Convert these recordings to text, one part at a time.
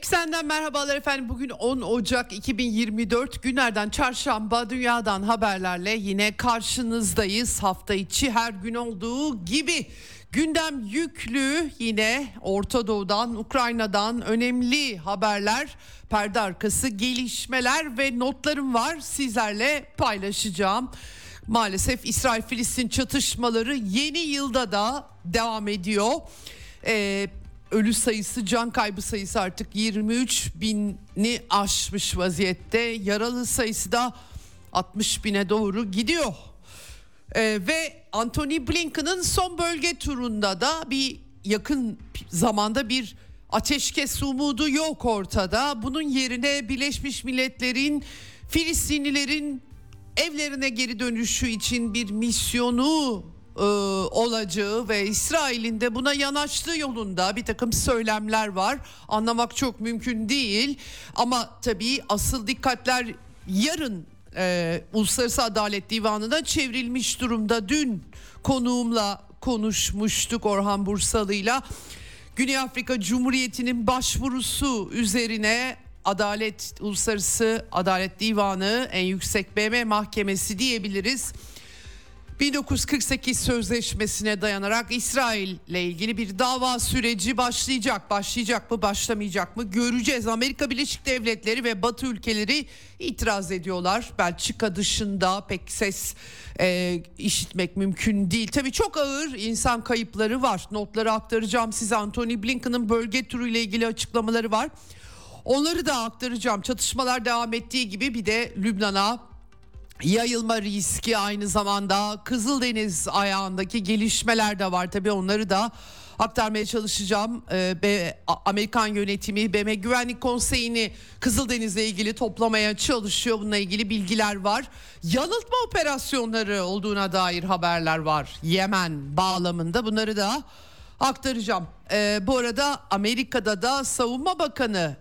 Eksenden merhabalar efendim. Bugün 10 Ocak 2024 günlerden çarşamba dünyadan haberlerle yine karşınızdayız. Hafta içi her gün olduğu gibi gündem yüklü yine Orta Doğu'dan, Ukrayna'dan önemli haberler, perde arkası gelişmeler ve notlarım var sizlerle paylaşacağım. Maalesef İsrail-Filistin çatışmaları yeni yılda da devam ediyor. Ee, ölü sayısı can kaybı sayısı artık 23 bini aşmış vaziyette. Yaralı sayısı da 60 bine doğru gidiyor. Ee, ve Anthony Blinken'ın son bölge turunda da bir yakın zamanda bir ateşkes umudu yok ortada. Bunun yerine Birleşmiş Milletler'in Filistinlilerin evlerine geri dönüşü için bir misyonu e, olacağı ve İsrail'in de buna yanaştığı yolunda bir takım söylemler var. Anlamak çok mümkün değil ama tabii asıl dikkatler yarın e, Uluslararası Adalet Divanı'na çevrilmiş durumda. Dün konuğumla konuşmuştuk Orhan Bursalı'yla. Güney Afrika Cumhuriyeti'nin başvurusu üzerine Adalet Uluslararası Adalet Divanı en yüksek BM mahkemesi diyebiliriz 1948 sözleşmesine dayanarak İsrail ile ilgili bir dava süreci başlayacak. Başlayacak mı, başlamayacak mı göreceğiz. Amerika Birleşik Devletleri ve Batı ülkeleri itiraz ediyorlar. Belçika dışında pek ses e, işitmek mümkün değil. Tabii çok ağır insan kayıpları var. Notları aktaracağım size. Anthony Blinken'ın bölge turu ile ilgili açıklamaları var. Onları da aktaracağım. Çatışmalar devam ettiği gibi bir de Lübnan'a yayılma riski aynı zamanda Kızıldeniz ayağındaki gelişmeler de var tabii onları da aktarmaya çalışacağım. Ee, Amerikan yönetimi BM Güvenlik Konseyi'ni Kızıldeniz'le ilgili toplamaya çalışıyor. Bununla ilgili bilgiler var. Yanıltma operasyonları olduğuna dair haberler var. Yemen bağlamında bunları da aktaracağım. Ee, bu arada Amerika'da da Savunma Bakanı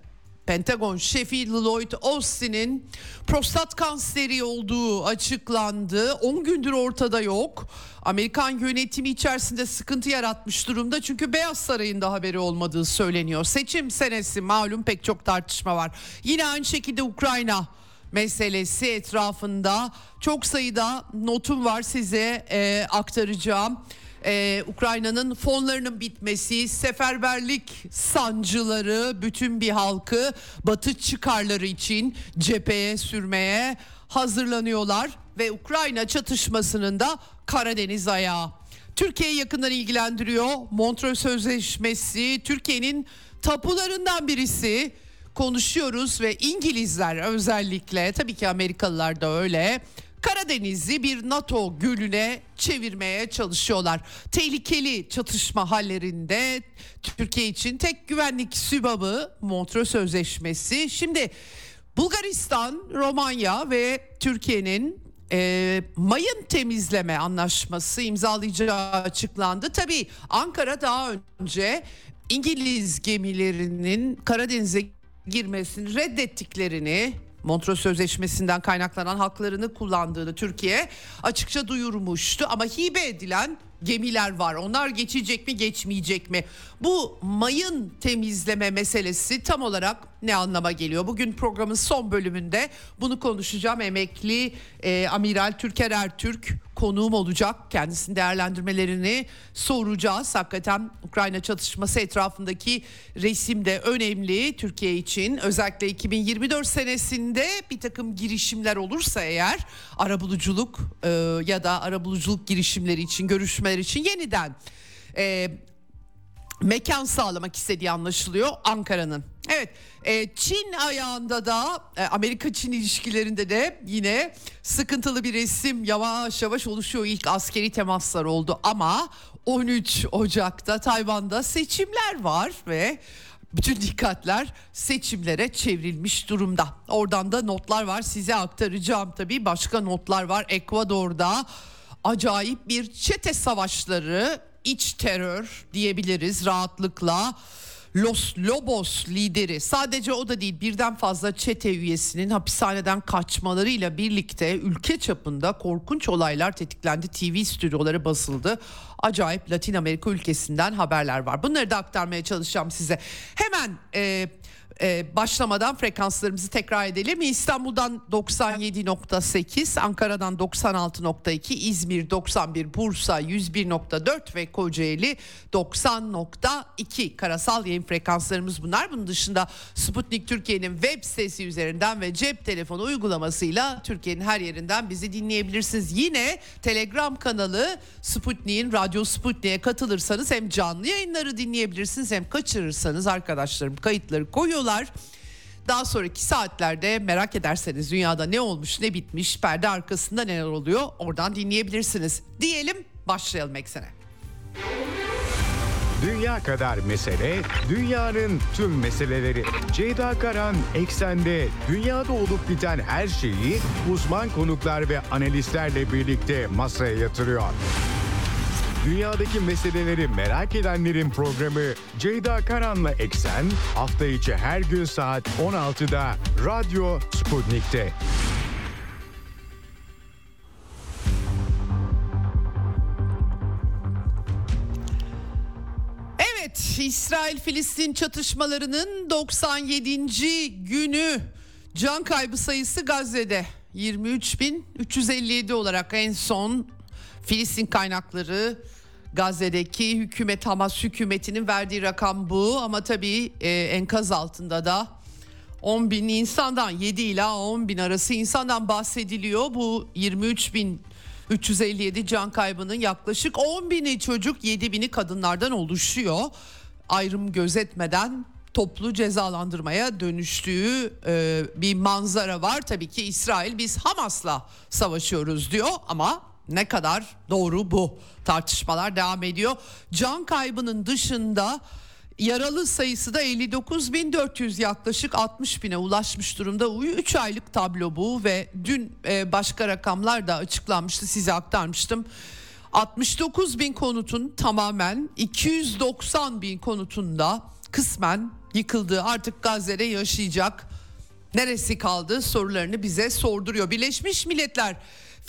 Pentagon şefi Lloyd Austin'in prostat kanseri olduğu açıklandı. 10 gündür ortada yok. Amerikan yönetimi içerisinde sıkıntı yaratmış durumda çünkü Beyaz Saray'ın da haberi olmadığı söyleniyor. Seçim senesi malum pek çok tartışma var. Yine aynı şekilde Ukrayna meselesi etrafında çok sayıda notum var size e, aktaracağım ee, Ukrayna'nın fonlarının bitmesi, seferberlik sancıları bütün bir halkı batı çıkarları için cepheye sürmeye hazırlanıyorlar ve Ukrayna çatışmasının da Karadeniz ayağı. Türkiye'yi yakından ilgilendiriyor. Montreux Sözleşmesi Türkiye'nin tapularından birisi konuşuyoruz ve İngilizler özellikle tabii ki Amerikalılar da öyle Karadeniz'i bir NATO gölüne çevirmeye çalışıyorlar. Tehlikeli çatışma hallerinde Türkiye için tek güvenlik sübabı Montreux Sözleşmesi. Şimdi Bulgaristan, Romanya ve Türkiye'nin e, mayın temizleme anlaşması imzalayacağı açıklandı. Tabii Ankara daha önce İngiliz gemilerinin Karadeniz'e girmesini reddettiklerini Montreux Sözleşmesi'nden kaynaklanan haklarını kullandığını Türkiye açıkça duyurmuştu. Ama hibe edilen gemiler var. Onlar geçecek mi geçmeyecek mi? Bu mayın temizleme meselesi tam olarak ne anlama geliyor? Bugün programın son bölümünde bunu konuşacağım. Emekli e, Amiral Türker Ertürk konuğum olacak. Kendisinin değerlendirmelerini soracağız. Hakikaten Ukrayna çatışması etrafındaki resim de önemli Türkiye için. Özellikle 2024 senesinde bir takım girişimler olursa eğer arabuluculuk e, ya da arabuluculuk girişimleri için görüşmeler için yeniden e, mekan sağlamak istediği anlaşılıyor Ankara'nın. Evet e, Çin ayağında da e, Amerika-Çin ilişkilerinde de yine sıkıntılı bir resim yavaş yavaş oluşuyor. İlk askeri temaslar oldu ama 13 Ocak'ta Tayvan'da seçimler var ve bütün dikkatler seçimlere çevrilmiş durumda. Oradan da notlar var size aktaracağım tabii. Başka notlar var. Ekvador'da acayip bir çete savaşları, iç terör diyebiliriz rahatlıkla. Los Lobos lideri sadece o da değil birden fazla çete üyesinin hapishaneden kaçmalarıyla birlikte ülke çapında korkunç olaylar tetiklendi. TV stüdyoları basıldı. Acayip Latin Amerika ülkesinden haberler var. Bunları da aktarmaya çalışacağım size. Hemen e, e, başlamadan frekanslarımızı tekrar edelim. İstanbul'dan 97.8, Ankara'dan 96.2, İzmir 91, Bursa 101.4 ve Kocaeli 90.2 karasal yayın frekanslarımız bunlar. Bunun dışında Sputnik Türkiye'nin web sitesi üzerinden ve cep telefonu uygulamasıyla Türkiye'nin her yerinden bizi dinleyebilirsiniz. Yine Telegram kanalı Sputnik'in Radyo Sputnik'e katılırsanız hem canlı yayınları dinleyebilirsiniz hem kaçırırsanız arkadaşlarım kayıtları koyuyorlar. Daha sonraki saatlerde merak ederseniz dünyada ne olmuş ne bitmiş perde arkasında neler oluyor oradan dinleyebilirsiniz. Diyelim başlayalım eksene. Dünya kadar mesele, dünyanın tüm meseleleri. Ceyda Karan Eksen'de dünyada olup biten her şeyi uzman konuklar ve analistlerle birlikte masaya yatırıyor. Dünyadaki meseleleri merak edenlerin programı Ceyda Karan'la Eksen hafta içi her gün saat 16'da Radyo Sputnik'te. Evet, İsrail-Filistin çatışmalarının 97. günü can kaybı sayısı Gazze'de 23.357 olarak en son Filistin kaynakları Gazze'deki hükümet Hamas hükümetinin verdiği rakam bu ama tabii e, enkaz altında da 10 bin insandan 7 ila 10 bin arası insandan bahsediliyor. Bu 23 bin 357 can kaybının yaklaşık 10 bini çocuk 7 bini kadınlardan oluşuyor. Ayrım gözetmeden toplu cezalandırmaya dönüştüğü e, bir manzara var. Tabii ki İsrail biz Hamas'la savaşıyoruz diyor ama ne kadar doğru bu tartışmalar devam ediyor. Can kaybının dışında yaralı sayısı da 59.400 yaklaşık 60 bine ulaşmış durumda. 3 aylık tablo bu ve dün e, başka rakamlar da açıklanmıştı size aktarmıştım. 69 bin konutun tamamen 290 bin konutunda kısmen yıkıldığı artık Gazze'de yaşayacak neresi kaldı sorularını bize sorduruyor. Birleşmiş Milletler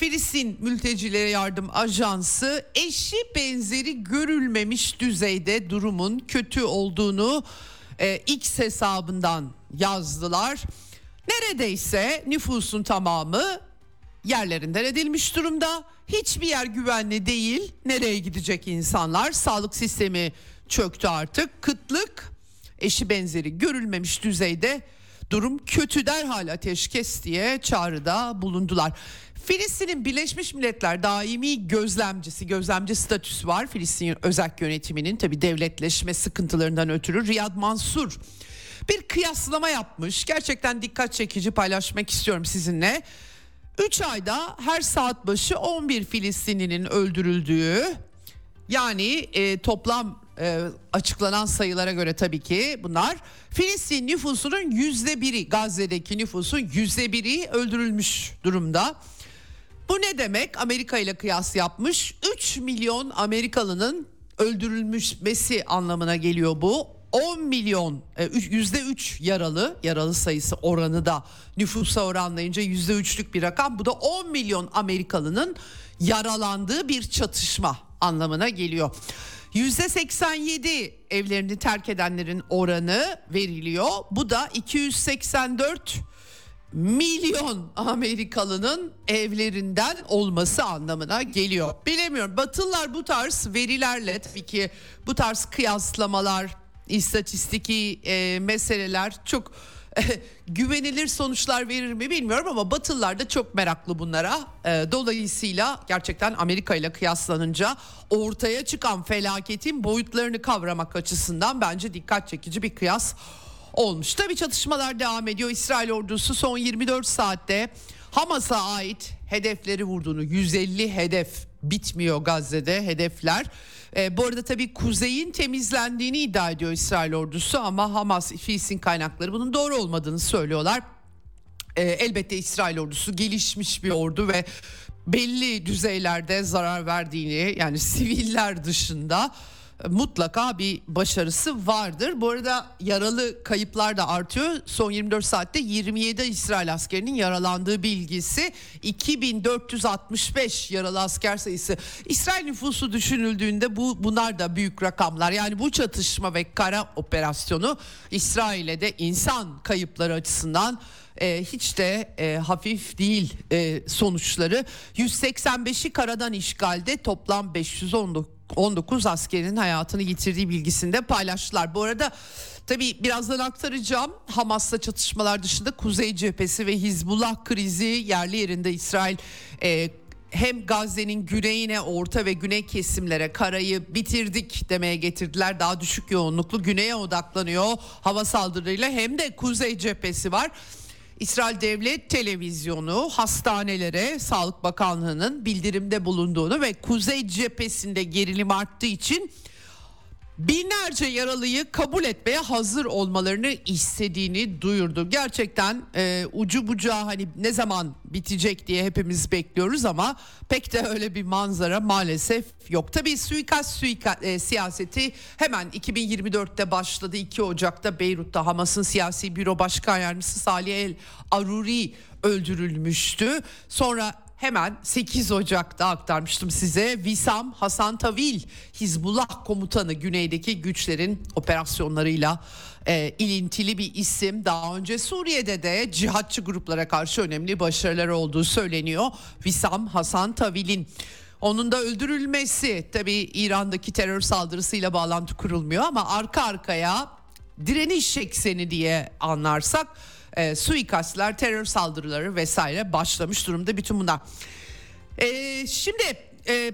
Filistin Mültecilere Yardım Ajansı eşi benzeri görülmemiş düzeyde durumun kötü olduğunu e, X hesabından yazdılar. Neredeyse nüfusun tamamı yerlerinden edilmiş durumda. Hiçbir yer güvenli değil. Nereye gidecek insanlar? Sağlık sistemi çöktü artık. Kıtlık eşi benzeri görülmemiş düzeyde durum kötü derhal ateşkes diye çağrıda bulundular. Filistin'in Birleşmiş Milletler daimi gözlemcisi, gözlemci statüsü var. Filistin özel yönetiminin tabi devletleşme sıkıntılarından ötürü Riyad Mansur bir kıyaslama yapmış. Gerçekten dikkat çekici paylaşmak istiyorum sizinle. 3 ayda her saat başı 11 Filistinlinin öldürüldüğü yani e, toplam e, açıklanan sayılara göre tabii ki bunlar Filistin nüfusunun yüzde biri Gazze'deki nüfusun yüzde biri öldürülmüş durumda. Bu ne demek? Amerika ile kıyas yapmış. 3 milyon Amerikalının öldürülmesi anlamına geliyor bu. 10 milyon e, yüzde 3 yaralı yaralı sayısı oranı da nüfusa oranlayınca yüzde üçlük bir rakam bu da 10 milyon Amerikalının yaralandığı bir çatışma anlamına geliyor. Yüzde 87 evlerini terk edenlerin oranı veriliyor. Bu da 284 milyon Amerikalının evlerinden olması anlamına geliyor. Bilemiyorum. Batılılar bu tarz verilerle tabii ki bu tarz kıyaslamalar, istatistiki e, meseleler çok güvenilir sonuçlar verir mi bilmiyorum ama Batılılar da çok meraklı bunlara. E, dolayısıyla gerçekten Amerika ile kıyaslanınca ortaya çıkan felaketin boyutlarını kavramak açısından bence dikkat çekici bir kıyas olmuş. Tabii çatışmalar devam ediyor. İsrail ordusu son 24 saatte Hamas'a ait hedefleri vurduğunu 150 hedef bitmiyor Gazze'de hedefler. E, bu arada tabii kuzeyin temizlendiğini iddia ediyor İsrail ordusu ama Hamas Filistin kaynakları bunun doğru olmadığını söylüyorlar. E, elbette İsrail ordusu gelişmiş bir ordu ve belli düzeylerde zarar verdiğini yani siviller dışında mutlaka bir başarısı vardır. Bu arada yaralı kayıplar da artıyor. Son 24 saatte 27 İsrail askerinin yaralandığı bilgisi 2465 yaralı asker sayısı. İsrail nüfusu düşünüldüğünde bu bunlar da büyük rakamlar. Yani bu çatışma ve kara operasyonu İsrail'e de insan kayıpları açısından e, hiç de e, hafif değil e, sonuçları. 185'i karadan işgalde toplam 519 19 askerin hayatını yitirdiği bilgisinde paylaştılar. Bu arada tabii birazdan aktaracağım Hamas'la çatışmalar dışında Kuzey Cephesi ve Hizbullah krizi yerli yerinde İsrail e, hem Gazze'nin güneyine orta ve güney kesimlere karayı bitirdik demeye getirdiler. Daha düşük yoğunluklu güneye odaklanıyor hava saldırılarıyla hem de kuzey cephesi var. İsrail Devlet Televizyonu hastanelere Sağlık Bakanlığı'nın bildirimde bulunduğunu ve kuzey cephesinde gerilim arttığı için binlerce yaralıyı kabul etmeye hazır olmalarını istediğini duyurdu. Gerçekten e, ucu bucağı hani ne zaman bitecek diye hepimiz bekliyoruz ama pek de öyle bir manzara maalesef yok. Tabii suikast suika, e, siyaseti hemen 2024'te başladı. 2 Ocak'ta Beyrut'ta Hamas'ın siyasi büro başkan yardımcısı Salih El Aruri öldürülmüştü. Sonra hemen 8 Ocak'ta aktarmıştım size. Visam Hasan Tavil Hizbullah komutanı güneydeki güçlerin operasyonlarıyla e, ilintili bir isim. Daha önce Suriye'de de cihatçı gruplara karşı önemli başarıları olduğu söyleniyor. Visam Hasan Tavil'in onun da öldürülmesi tabi İran'daki terör saldırısıyla bağlantı kurulmuyor ama arka arkaya direniş ekseni diye anlarsak e, suikastlar, terör saldırıları vesaire başlamış durumda bütün bunlar. E, şimdi e,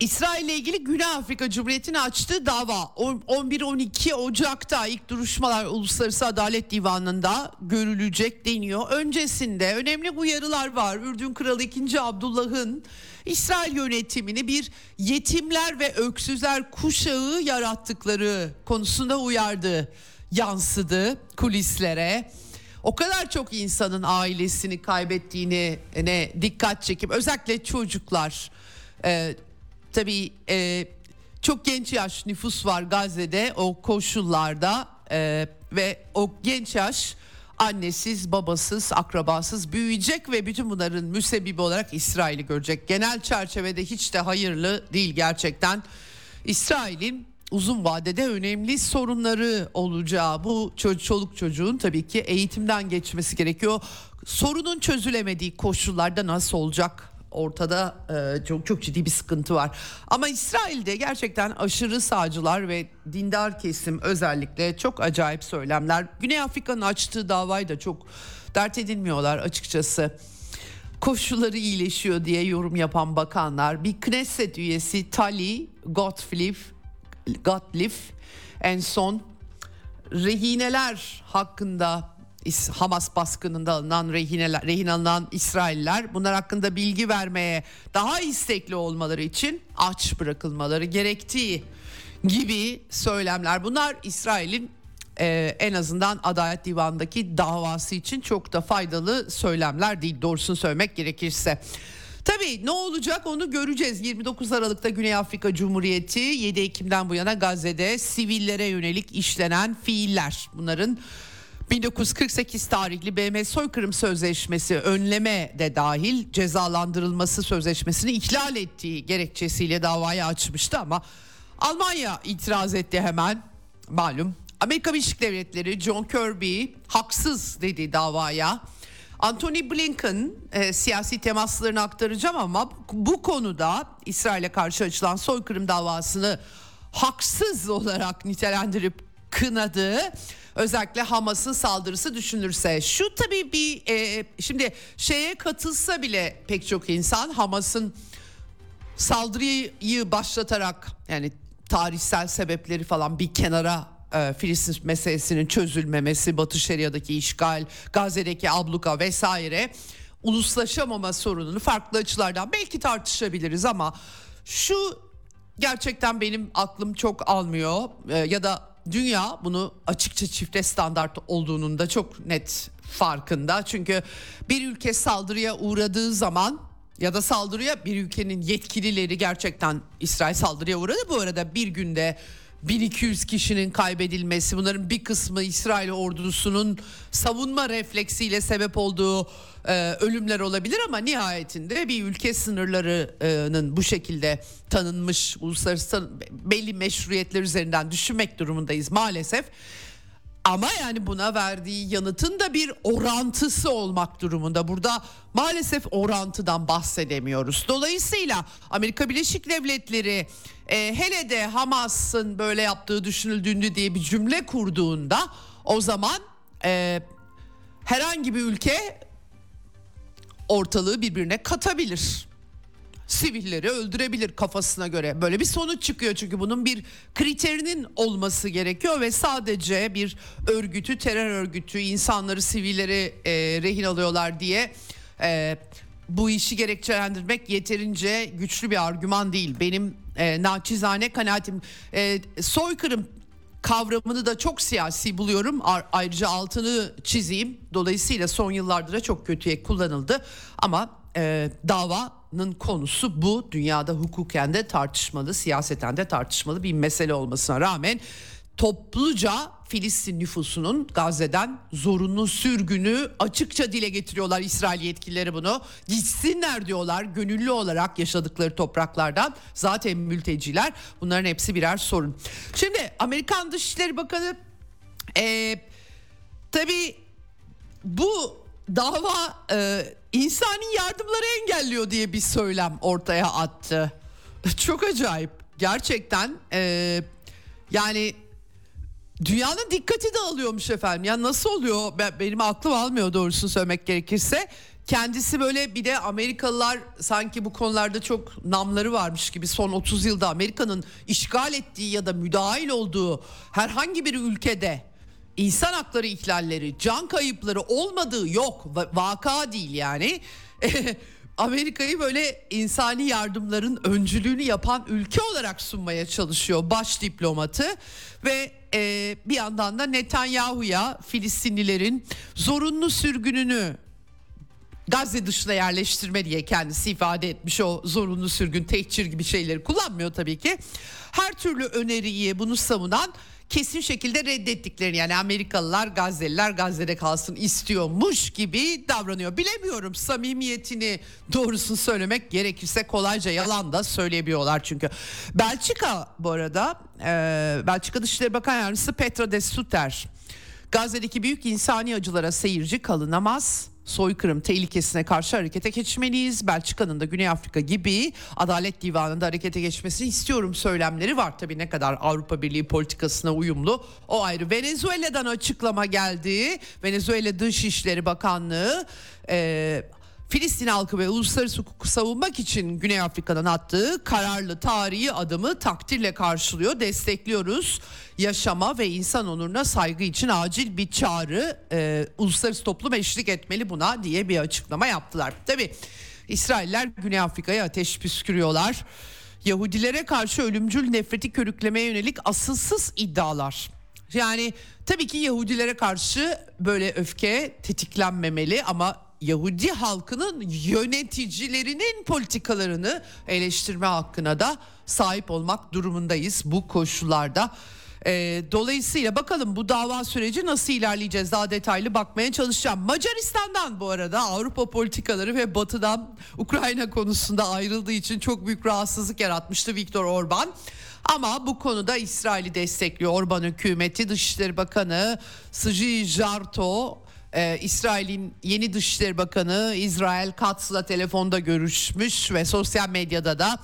İsrail ile ilgili Güney Afrika Cumhuriyeti'nin açtığı dava 11-12 Ocak'ta ilk duruşmalar Uluslararası Adalet Divanı'nda görülecek deniyor. Öncesinde önemli uyarılar var. Ürdün Kralı 2. Abdullah'ın İsrail yönetimini bir yetimler ve öksüzler kuşağı yarattıkları konusunda uyardı yansıdı kulislere. O kadar çok insanın ailesini kaybettiğini ne dikkat çekip özellikle çocuklar e, tabii e, çok genç yaş nüfus var Gazze'de o koşullarda e, ve o genç yaş annesiz, babasız, akrabasız büyüyecek ve bütün bunların müsebbibi olarak İsrail'i görecek. Genel çerçevede hiç de hayırlı değil gerçekten. İsrail'in uzun vadede önemli sorunları olacağı bu çoluk çocuğun tabii ki eğitimden geçmesi gerekiyor. Sorunun çözülemediği koşullarda nasıl olacak? Ortada e, çok çok ciddi bir sıkıntı var. Ama İsrail'de gerçekten aşırı sağcılar ve dindar kesim özellikle çok acayip söylemler. Güney Afrika'nın açtığı davayı da çok dert edilmiyorlar açıkçası koşulları iyileşiyor diye yorum yapan bakanlar bir Knesset üyesi Tali Gottlieb Gottlieb en son rehineler hakkında Hamas baskınında alınan rehineler, rehin alınan İsrailler bunlar hakkında bilgi vermeye daha istekli olmaları için aç bırakılmaları gerektiği gibi söylemler. Bunlar İsrail'in e, en azından Adalet Divanı'ndaki davası için çok da faydalı söylemler değil doğrusunu söylemek gerekirse. Tabii ne olacak onu göreceğiz. 29 Aralık'ta Güney Afrika Cumhuriyeti 7 Ekim'den bu yana Gazze'de sivillere yönelik işlenen fiiller. Bunların 1948 tarihli BM soykırım sözleşmesi önleme de dahil cezalandırılması sözleşmesini ihlal ettiği gerekçesiyle davayı açmıştı ama Almanya itiraz etti hemen malum. Amerika Birleşik Devletleri John Kirby haksız dedi davaya. Anthony Blinken e, siyasi temaslarını aktaracağım ama bu konuda İsrail'e karşı açılan soykırım davasını haksız olarak nitelendirip kınadı Özellikle Hamas'ın saldırısı düşünürse. Şu tabii bir e, şimdi şeye katılsa bile pek çok insan Hamas'ın saldırıyı başlatarak yani tarihsel sebepleri falan bir kenara e, Filistin meselesinin çözülmemesi, Batı Şeria'daki işgal, Gazze'deki abluka vesaire uluslaşamama sorununu farklı açılardan belki tartışabiliriz ama şu gerçekten benim aklım çok almıyor e, ya da dünya bunu açıkça çifte standart olduğunun da çok net farkında. Çünkü bir ülke saldırıya uğradığı zaman ya da saldırıya bir ülkenin yetkilileri gerçekten İsrail saldırıya uğradı. Bu arada bir günde 1200 kişinin kaybedilmesi bunların bir kısmı İsrail ordusunun savunma refleksiyle sebep olduğu e, ölümler olabilir ama nihayetinde bir ülke sınırlarının bu şekilde tanınmış uluslararası belli meşruiyetler üzerinden düşünmek durumundayız maalesef. Ama yani buna verdiği yanıtın da bir orantısı olmak durumunda. Burada maalesef orantıdan bahsedemiyoruz. Dolayısıyla Amerika Birleşik Devletleri e, hele de Hamas'ın böyle yaptığı düşünüldüğünde diye bir cümle kurduğunda o zaman e, herhangi bir ülke ortalığı birbirine katabilir sivilleri öldürebilir kafasına göre. Böyle bir sonuç çıkıyor çünkü bunun bir kriterinin olması gerekiyor ve sadece bir örgütü, terör örgütü insanları, sivilleri e, rehin alıyorlar diye e, bu işi gerekçelendirmek yeterince güçlü bir argüman değil. Benim e, naçizane kanaatim e, soykırım kavramını da çok siyasi buluyorum. Ayrıca altını çizeyim. Dolayısıyla son yıllarda da çok kötüye kullanıldı. Ama e, davanın konusu bu. Dünyada hukuken de tartışmalı, siyaseten de tartışmalı bir mesele olmasına rağmen topluca Filistin nüfusunun Gazze'den zorunlu sürgünü açıkça dile getiriyorlar İsrail yetkilileri bunu. Gitsinler diyorlar gönüllü olarak yaşadıkları topraklardan. Zaten mülteciler bunların hepsi birer sorun. Şimdi Amerikan Dışişleri Bakanı e, tabii bu dava e, insani yardımları engelliyor diye bir söylem ortaya attı. Çok acayip gerçekten e, yani dünyanın dikkati dağılıyormuş efendim. Ya nasıl oluyor? Ben, benim aklım almıyor doğrusunu söylemek gerekirse. Kendisi böyle bir de Amerikalılar sanki bu konularda çok namları varmış gibi son 30 yılda Amerika'nın işgal ettiği ya da müdahil olduğu herhangi bir ülkede insan hakları ihlalleri, can kayıpları olmadığı yok. Vaka değil yani. Amerika'yı böyle insani yardımların öncülüğünü yapan ülke olarak sunmaya çalışıyor baş diplomatı ve e, bir yandan da Netanyahu'ya Filistinlilerin zorunlu sürgününü Gazze dışına yerleştirme diye kendisi ifade etmiş o zorunlu sürgün, tehcir gibi şeyleri kullanmıyor tabii ki. Her türlü öneriyi bunu savunan kesin şekilde reddettiklerini yani Amerikalılar Gazze'liler Gazze'de kalsın istiyormuş gibi davranıyor. Bilemiyorum samimiyetini doğrusunu söylemek gerekirse kolayca yalan da söyleyebiliyorlar çünkü. Belçika bu arada e, Belçika Dışişleri Bakan Yardımcısı Petra de Sutter Gazze'deki büyük insani acılara seyirci kalınamaz soykırım tehlikesine karşı harekete geçmeliyiz. Belçika'nın da Güney Afrika gibi Adalet Divanı'nda harekete geçmesini istiyorum söylemleri var. Tabii ne kadar Avrupa Birliği politikasına uyumlu o ayrı. Venezuela'dan açıklama geldi. Venezuela Dışişleri Bakanlığı e, Filistin halkı ve uluslararası hukuku savunmak için Güney Afrika'dan attığı kararlı tarihi adımı takdirle karşılıyor, destekliyoruz. Yaşama ve insan onuruna saygı için acil bir çağrı e, uluslararası toplum eşlik etmeli buna diye bir açıklama yaptılar. Tabi İsrailler Güney Afrika'ya ateş püskürüyorlar. Yahudilere karşı ölümcül nefreti körüklemeye yönelik asılsız iddialar. Yani tabii ki Yahudilere karşı böyle öfke tetiklenmemeli ama Yahudi halkının yöneticilerinin politikalarını eleştirme hakkına da sahip olmak durumundayız bu koşullarda. E, dolayısıyla bakalım bu dava süreci nasıl ilerleyeceğiz daha detaylı bakmaya çalışacağım. Macaristan'dan bu arada Avrupa politikaları ve Batı'dan Ukrayna konusunda ayrıldığı için çok büyük rahatsızlık yaratmıştı Viktor Orban. Ama bu konuda İsrail'i destekliyor Orban hükümeti Dışişleri Bakanı Sıcı Jarto ee, İsrail'in yeni Dışişleri Bakanı İsrail Katz'la telefonda görüşmüş ve sosyal medyada da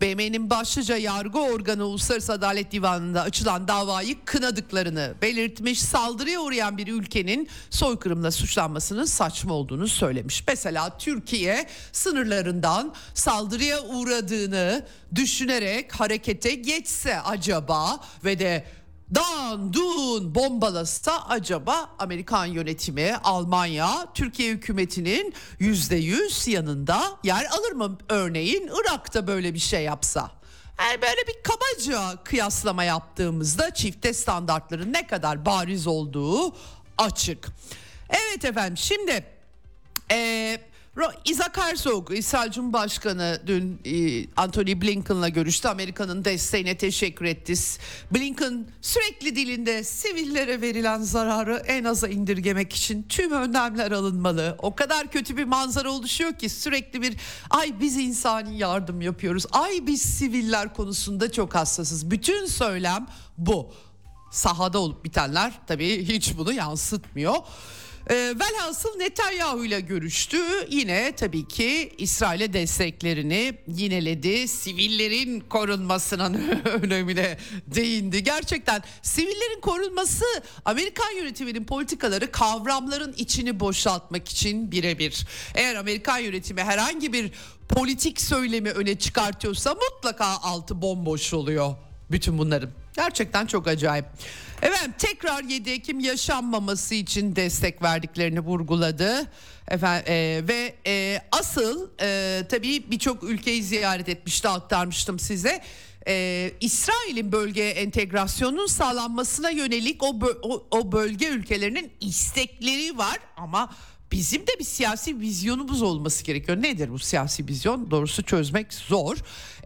BM'nin başlıca yargı organı Uluslararası Adalet Divanı'nda açılan davayı kınadıklarını belirtmiş. Saldırıya uğrayan bir ülkenin soykırımla suçlanmasının saçma olduğunu söylemiş. Mesela Türkiye sınırlarından saldırıya uğradığını düşünerek harekete geçse acaba ve de Dan dun bombalasa acaba Amerikan yönetimi Almanya Türkiye hükümetinin yüzde yüz yanında yer alır mı? Örneğin Irak'ta böyle bir şey yapsa. Yani böyle bir kabaca kıyaslama yaptığımızda çifte standartların ne kadar bariz olduğu açık. Evet efendim şimdi ee, Isaac Herzog, İsrail Cumhurbaşkanı dün e, Anthony Blinken'la görüştü. Amerika'nın desteğine teşekkür etti. Blinken sürekli dilinde sivillere verilen zararı en aza indirgemek için tüm önlemler alınmalı. O kadar kötü bir manzara oluşuyor ki sürekli bir ay biz insani yardım yapıyoruz. Ay biz siviller konusunda çok hassasız. Bütün söylem bu. Sahada olup bitenler tabii hiç bunu yansıtmıyor. E, velhasıl Netanyahu ile görüştü. Yine tabii ki İsrail'e desteklerini yineledi. Sivillerin korunmasının önemine değindi. Gerçekten sivillerin korunması Amerikan yönetiminin politikaları kavramların içini boşaltmak için birebir. Eğer Amerikan yönetimi herhangi bir politik söylemi öne çıkartıyorsa mutlaka altı bomboş oluyor bütün bunların. Gerçekten çok acayip. Efendim tekrar 7 Ekim yaşanmaması için destek verdiklerini vurguladı. Efendim, e, ve e, asıl e, tabii birçok ülkeyi ziyaret etmişti aktarmıştım size. Ee, İsrail'in bölgeye entegrasyonun sağlanmasına yönelik o, bö- o, o bölge ülkelerinin istekleri var ama bizim de bir siyasi vizyonumuz olması gerekiyor. Nedir bu siyasi vizyon? Doğrusu çözmek zor.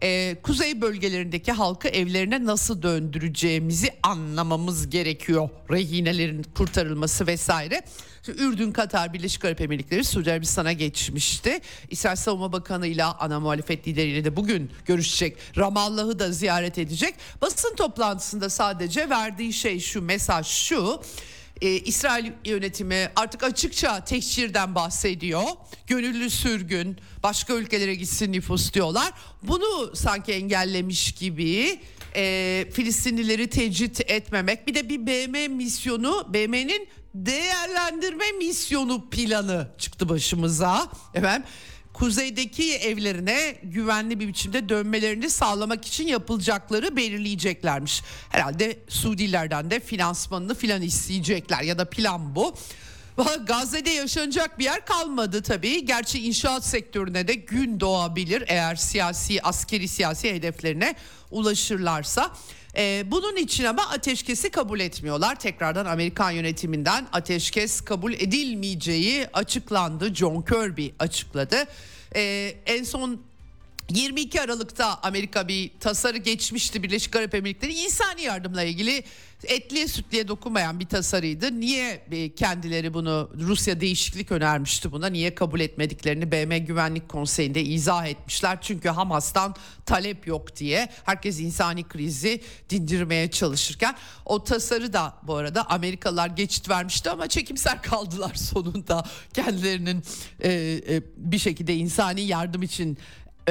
Ee, kuzey bölgelerindeki halkı evlerine nasıl döndüreceğimizi anlamamız gerekiyor. Rehinelerin kurtarılması vesaire. Ürdün, Katar, Birleşik Arap Emirlikleri Suudi Arabistan'a geçmişti. İsrail Savunma Bakanı ile ana muhalefet lideriyle de bugün görüşecek. Ramallah'ı da ziyaret edecek. Basın toplantısında sadece verdiği şey şu mesaj şu e, İsrail yönetimi artık açıkça tehcirden bahsediyor. Gönüllü sürgün, başka ülkelere gitsin nüfus diyorlar. Bunu sanki engellemiş gibi e, Filistinlileri tecrit etmemek. Bir de bir BM misyonu, BM'nin değerlendirme misyonu planı çıktı başımıza. Efendim kuzeydeki evlerine güvenli bir biçimde dönmelerini sağlamak için yapılacakları belirleyeceklermiş. Herhalde Suudilerden de finansmanını filan isteyecekler ya da plan bu. Gazze'de yaşanacak bir yer kalmadı tabii. Gerçi inşaat sektörüne de gün doğabilir eğer siyasi, askeri siyasi hedeflerine ulaşırlarsa. Ee, bunun için ama ateşkesi kabul etmiyorlar. Tekrardan Amerikan yönetiminden ateşkes kabul edilmeyeceği açıklandı. John Kirby açıkladı. Ee, en son 22 Aralık'ta Amerika bir tasarı geçmişti Birleşik Arap Emirlikleri insani yardımla ilgili etliye sütliye dokunmayan bir tasarıydı. Niye e, kendileri bunu Rusya değişiklik önermişti buna niye kabul etmediklerini BM Güvenlik Konseyi'nde izah etmişler. Çünkü Hamas'tan talep yok diye herkes insani krizi dindirmeye çalışırken o tasarı da bu arada Amerikalılar geçit vermişti ama çekimser kaldılar sonunda kendilerinin e, e, bir şekilde insani yardım için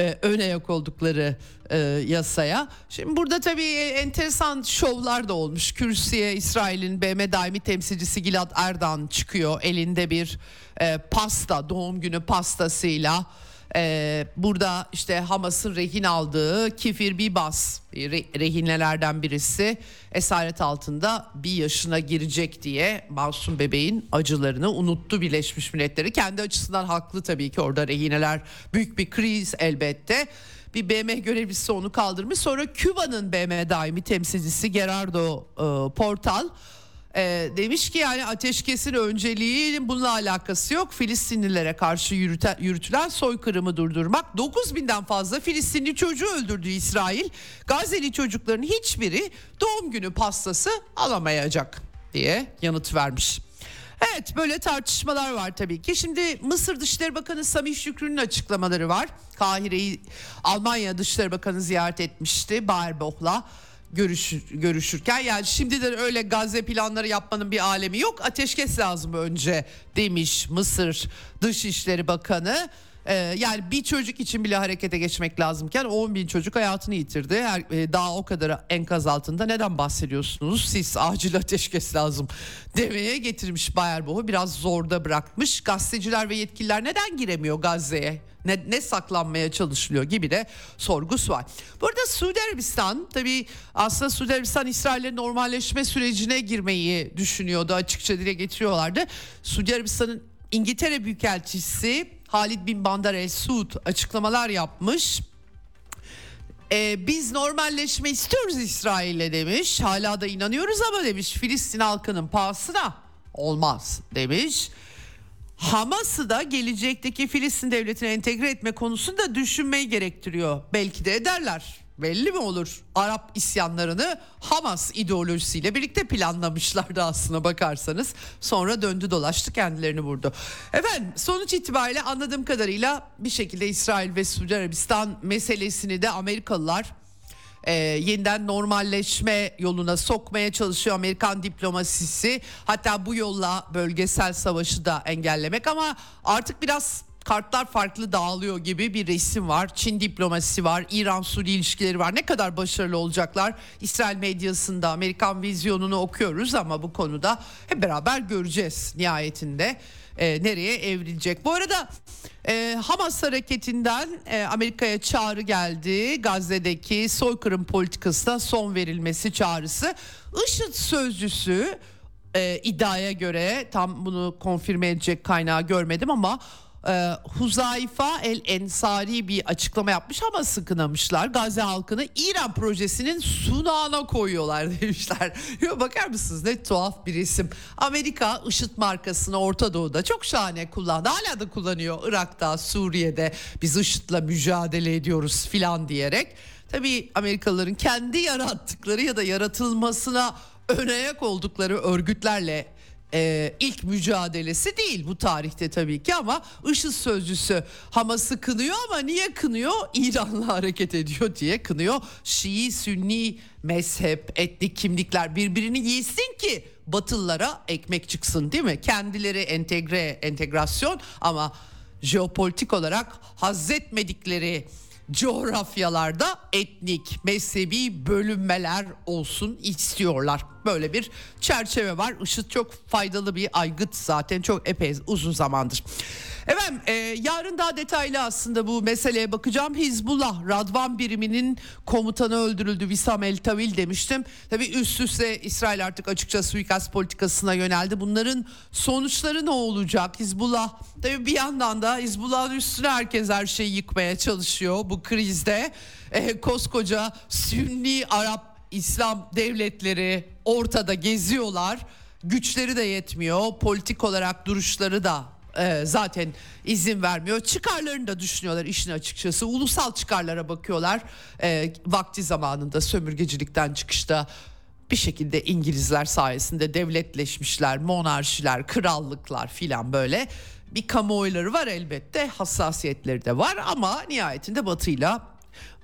e, öne yok oldukları e, yasaya. Şimdi burada tabii enteresan şovlar da olmuş. Kürsüye İsrail'in BM daimi temsilcisi Gilad Erdan çıkıyor. Elinde bir e, pasta, doğum günü pastasıyla ee, burada işte Hamas'ın rehin aldığı Kifir Bibas re, rehinelerden birisi esaret altında bir yaşına girecek diye masum bebeğin acılarını unuttu Birleşmiş Milletleri. Kendi açısından haklı tabii ki orada rehineler büyük bir kriz elbette. Bir BM görevlisi onu kaldırmış. Sonra Küba'nın BM daimi temsilcisi Gerardo e, Portal e, demiş ki yani ateşkesin önceliğinin bununla alakası yok. Filistinlilere karşı yürüten, yürütülen soykırımı durdurmak. 9 binden fazla Filistinli çocuğu öldürdü İsrail. Gazeli çocukların hiçbiri doğum günü pastası alamayacak diye yanıt vermiş. Evet böyle tartışmalar var tabii ki. Şimdi Mısır Dışişleri Bakanı Samih Şükrü'nün açıklamaları var. Kahire'yi Almanya Dışişleri Bakanı ziyaret etmişti Baerbock'la görüşür, görüşürken. Yani şimdiden öyle Gazze planları yapmanın bir alemi yok. Ateşkes lazım önce demiş Mısır Dışişleri Bakanı Ee, yani bir çocuk için bile harekete geçmek lazımken 10 bin çocuk hayatını yitirdi. E, daha o kadar enkaz altında neden bahsediyorsunuz? Siz acil ateşkes lazım demeye getirmiş Bayerboh'u biraz zorda bırakmış. Gazeteciler ve yetkililer neden giremiyor Gazze'ye? Ne, ne saklanmaya çalışılıyor gibi de sorgusu var. Burada Suudi Arabistan tabii aslında Suudi Arabistan İsrail'le normalleşme sürecine girmeyi düşünüyordu açıkça dile getiriyorlardı. Suudi Arabistan'ın İngiltere Büyükelçisi Halid bin Bandar El Suud açıklamalar yapmış. Ee, biz normalleşme istiyoruz İsrail'le demiş. Hala da inanıyoruz ama demiş Filistin halkının pahasına olmaz demiş. Hamas'ı da gelecekteki Filistin devletine entegre etme konusunda düşünmeyi gerektiriyor. Belki de ederler. Belli mi olur? Arap isyanlarını Hamas ideolojisiyle birlikte planlamışlardı aslına bakarsanız. Sonra döndü dolaştı kendilerini vurdu. Efendim sonuç itibariyle anladığım kadarıyla bir şekilde İsrail ve Suudi Arabistan meselesini de Amerikalılar e, yeniden normalleşme yoluna sokmaya çalışıyor Amerikan diplomasisi. Hatta bu yolla bölgesel savaşı da engellemek ama artık biraz kartlar farklı dağılıyor gibi bir resim var. Çin diplomasisi var, İran-Suriye ilişkileri var. Ne kadar başarılı olacaklar? İsrail medyasında Amerikan vizyonunu okuyoruz ama bu konuda hep beraber göreceğiz nihayetinde e, nereye evrilecek. Bu arada e, Hamas hareketinden e, Amerika'ya çağrı geldi. Gazze'deki soykırım politikasına son verilmesi çağrısı. IŞİD sözcüsü e, iddiaya göre tam bunu konfirme edecek kaynağı görmedim ama e, Huzayfa El Ensari bir açıklama yapmış ama sıkınamışlar. Gazze halkını İran projesinin sunağına koyuyorlar demişler. Ya bakar mısınız ne tuhaf bir isim. Amerika IŞİD markasını Orta Doğu'da çok şahane kullandı. Hala da kullanıyor Irak'ta, Suriye'de biz IŞİD'le mücadele ediyoruz filan diyerek. Tabii Amerikalıların kendi yarattıkları ya da yaratılmasına önayak oldukları örgütlerle e, ilk mücadelesi değil bu tarihte tabii ki ama IŞİD sözcüsü Hamas'ı kınıyor ama niye kınıyor? İran'la hareket ediyor diye kınıyor. Şii, Sünni, mezhep, etnik kimlikler birbirini yesin ki Batılılara ekmek çıksın değil mi? Kendileri entegre, entegrasyon ama jeopolitik olarak haz etmedikleri coğrafyalarda etnik, mezhebi bölünmeler olsun istiyorlar. Böyle bir çerçeve var. IŞİD çok faydalı bir aygıt zaten çok epey uzun zamandır. Efendim e, yarın daha detaylı aslında bu meseleye bakacağım. Hizbullah Radvan biriminin komutanı öldürüldü Visam El Tavil demiştim. Tabi üst üste İsrail artık açıkça suikast politikasına yöneldi. Bunların sonuçları ne olacak? Hizbullah tabi bir yandan da Hizbullah'ın üstüne herkes her şeyi yıkmaya çalışıyor bu krizde. E, koskoca Sünni Arap İslam devletleri ortada geziyorlar. Güçleri de yetmiyor. Politik olarak duruşları da e, zaten izin vermiyor. Çıkarlarını da düşünüyorlar işin açıkçası. Ulusal çıkarlara bakıyorlar. E, vakti zamanında sömürgecilikten çıkışta bir şekilde İngilizler sayesinde devletleşmişler, monarşiler, krallıklar filan böyle bir kamuoyları var elbette hassasiyetleri de var ama nihayetinde batıyla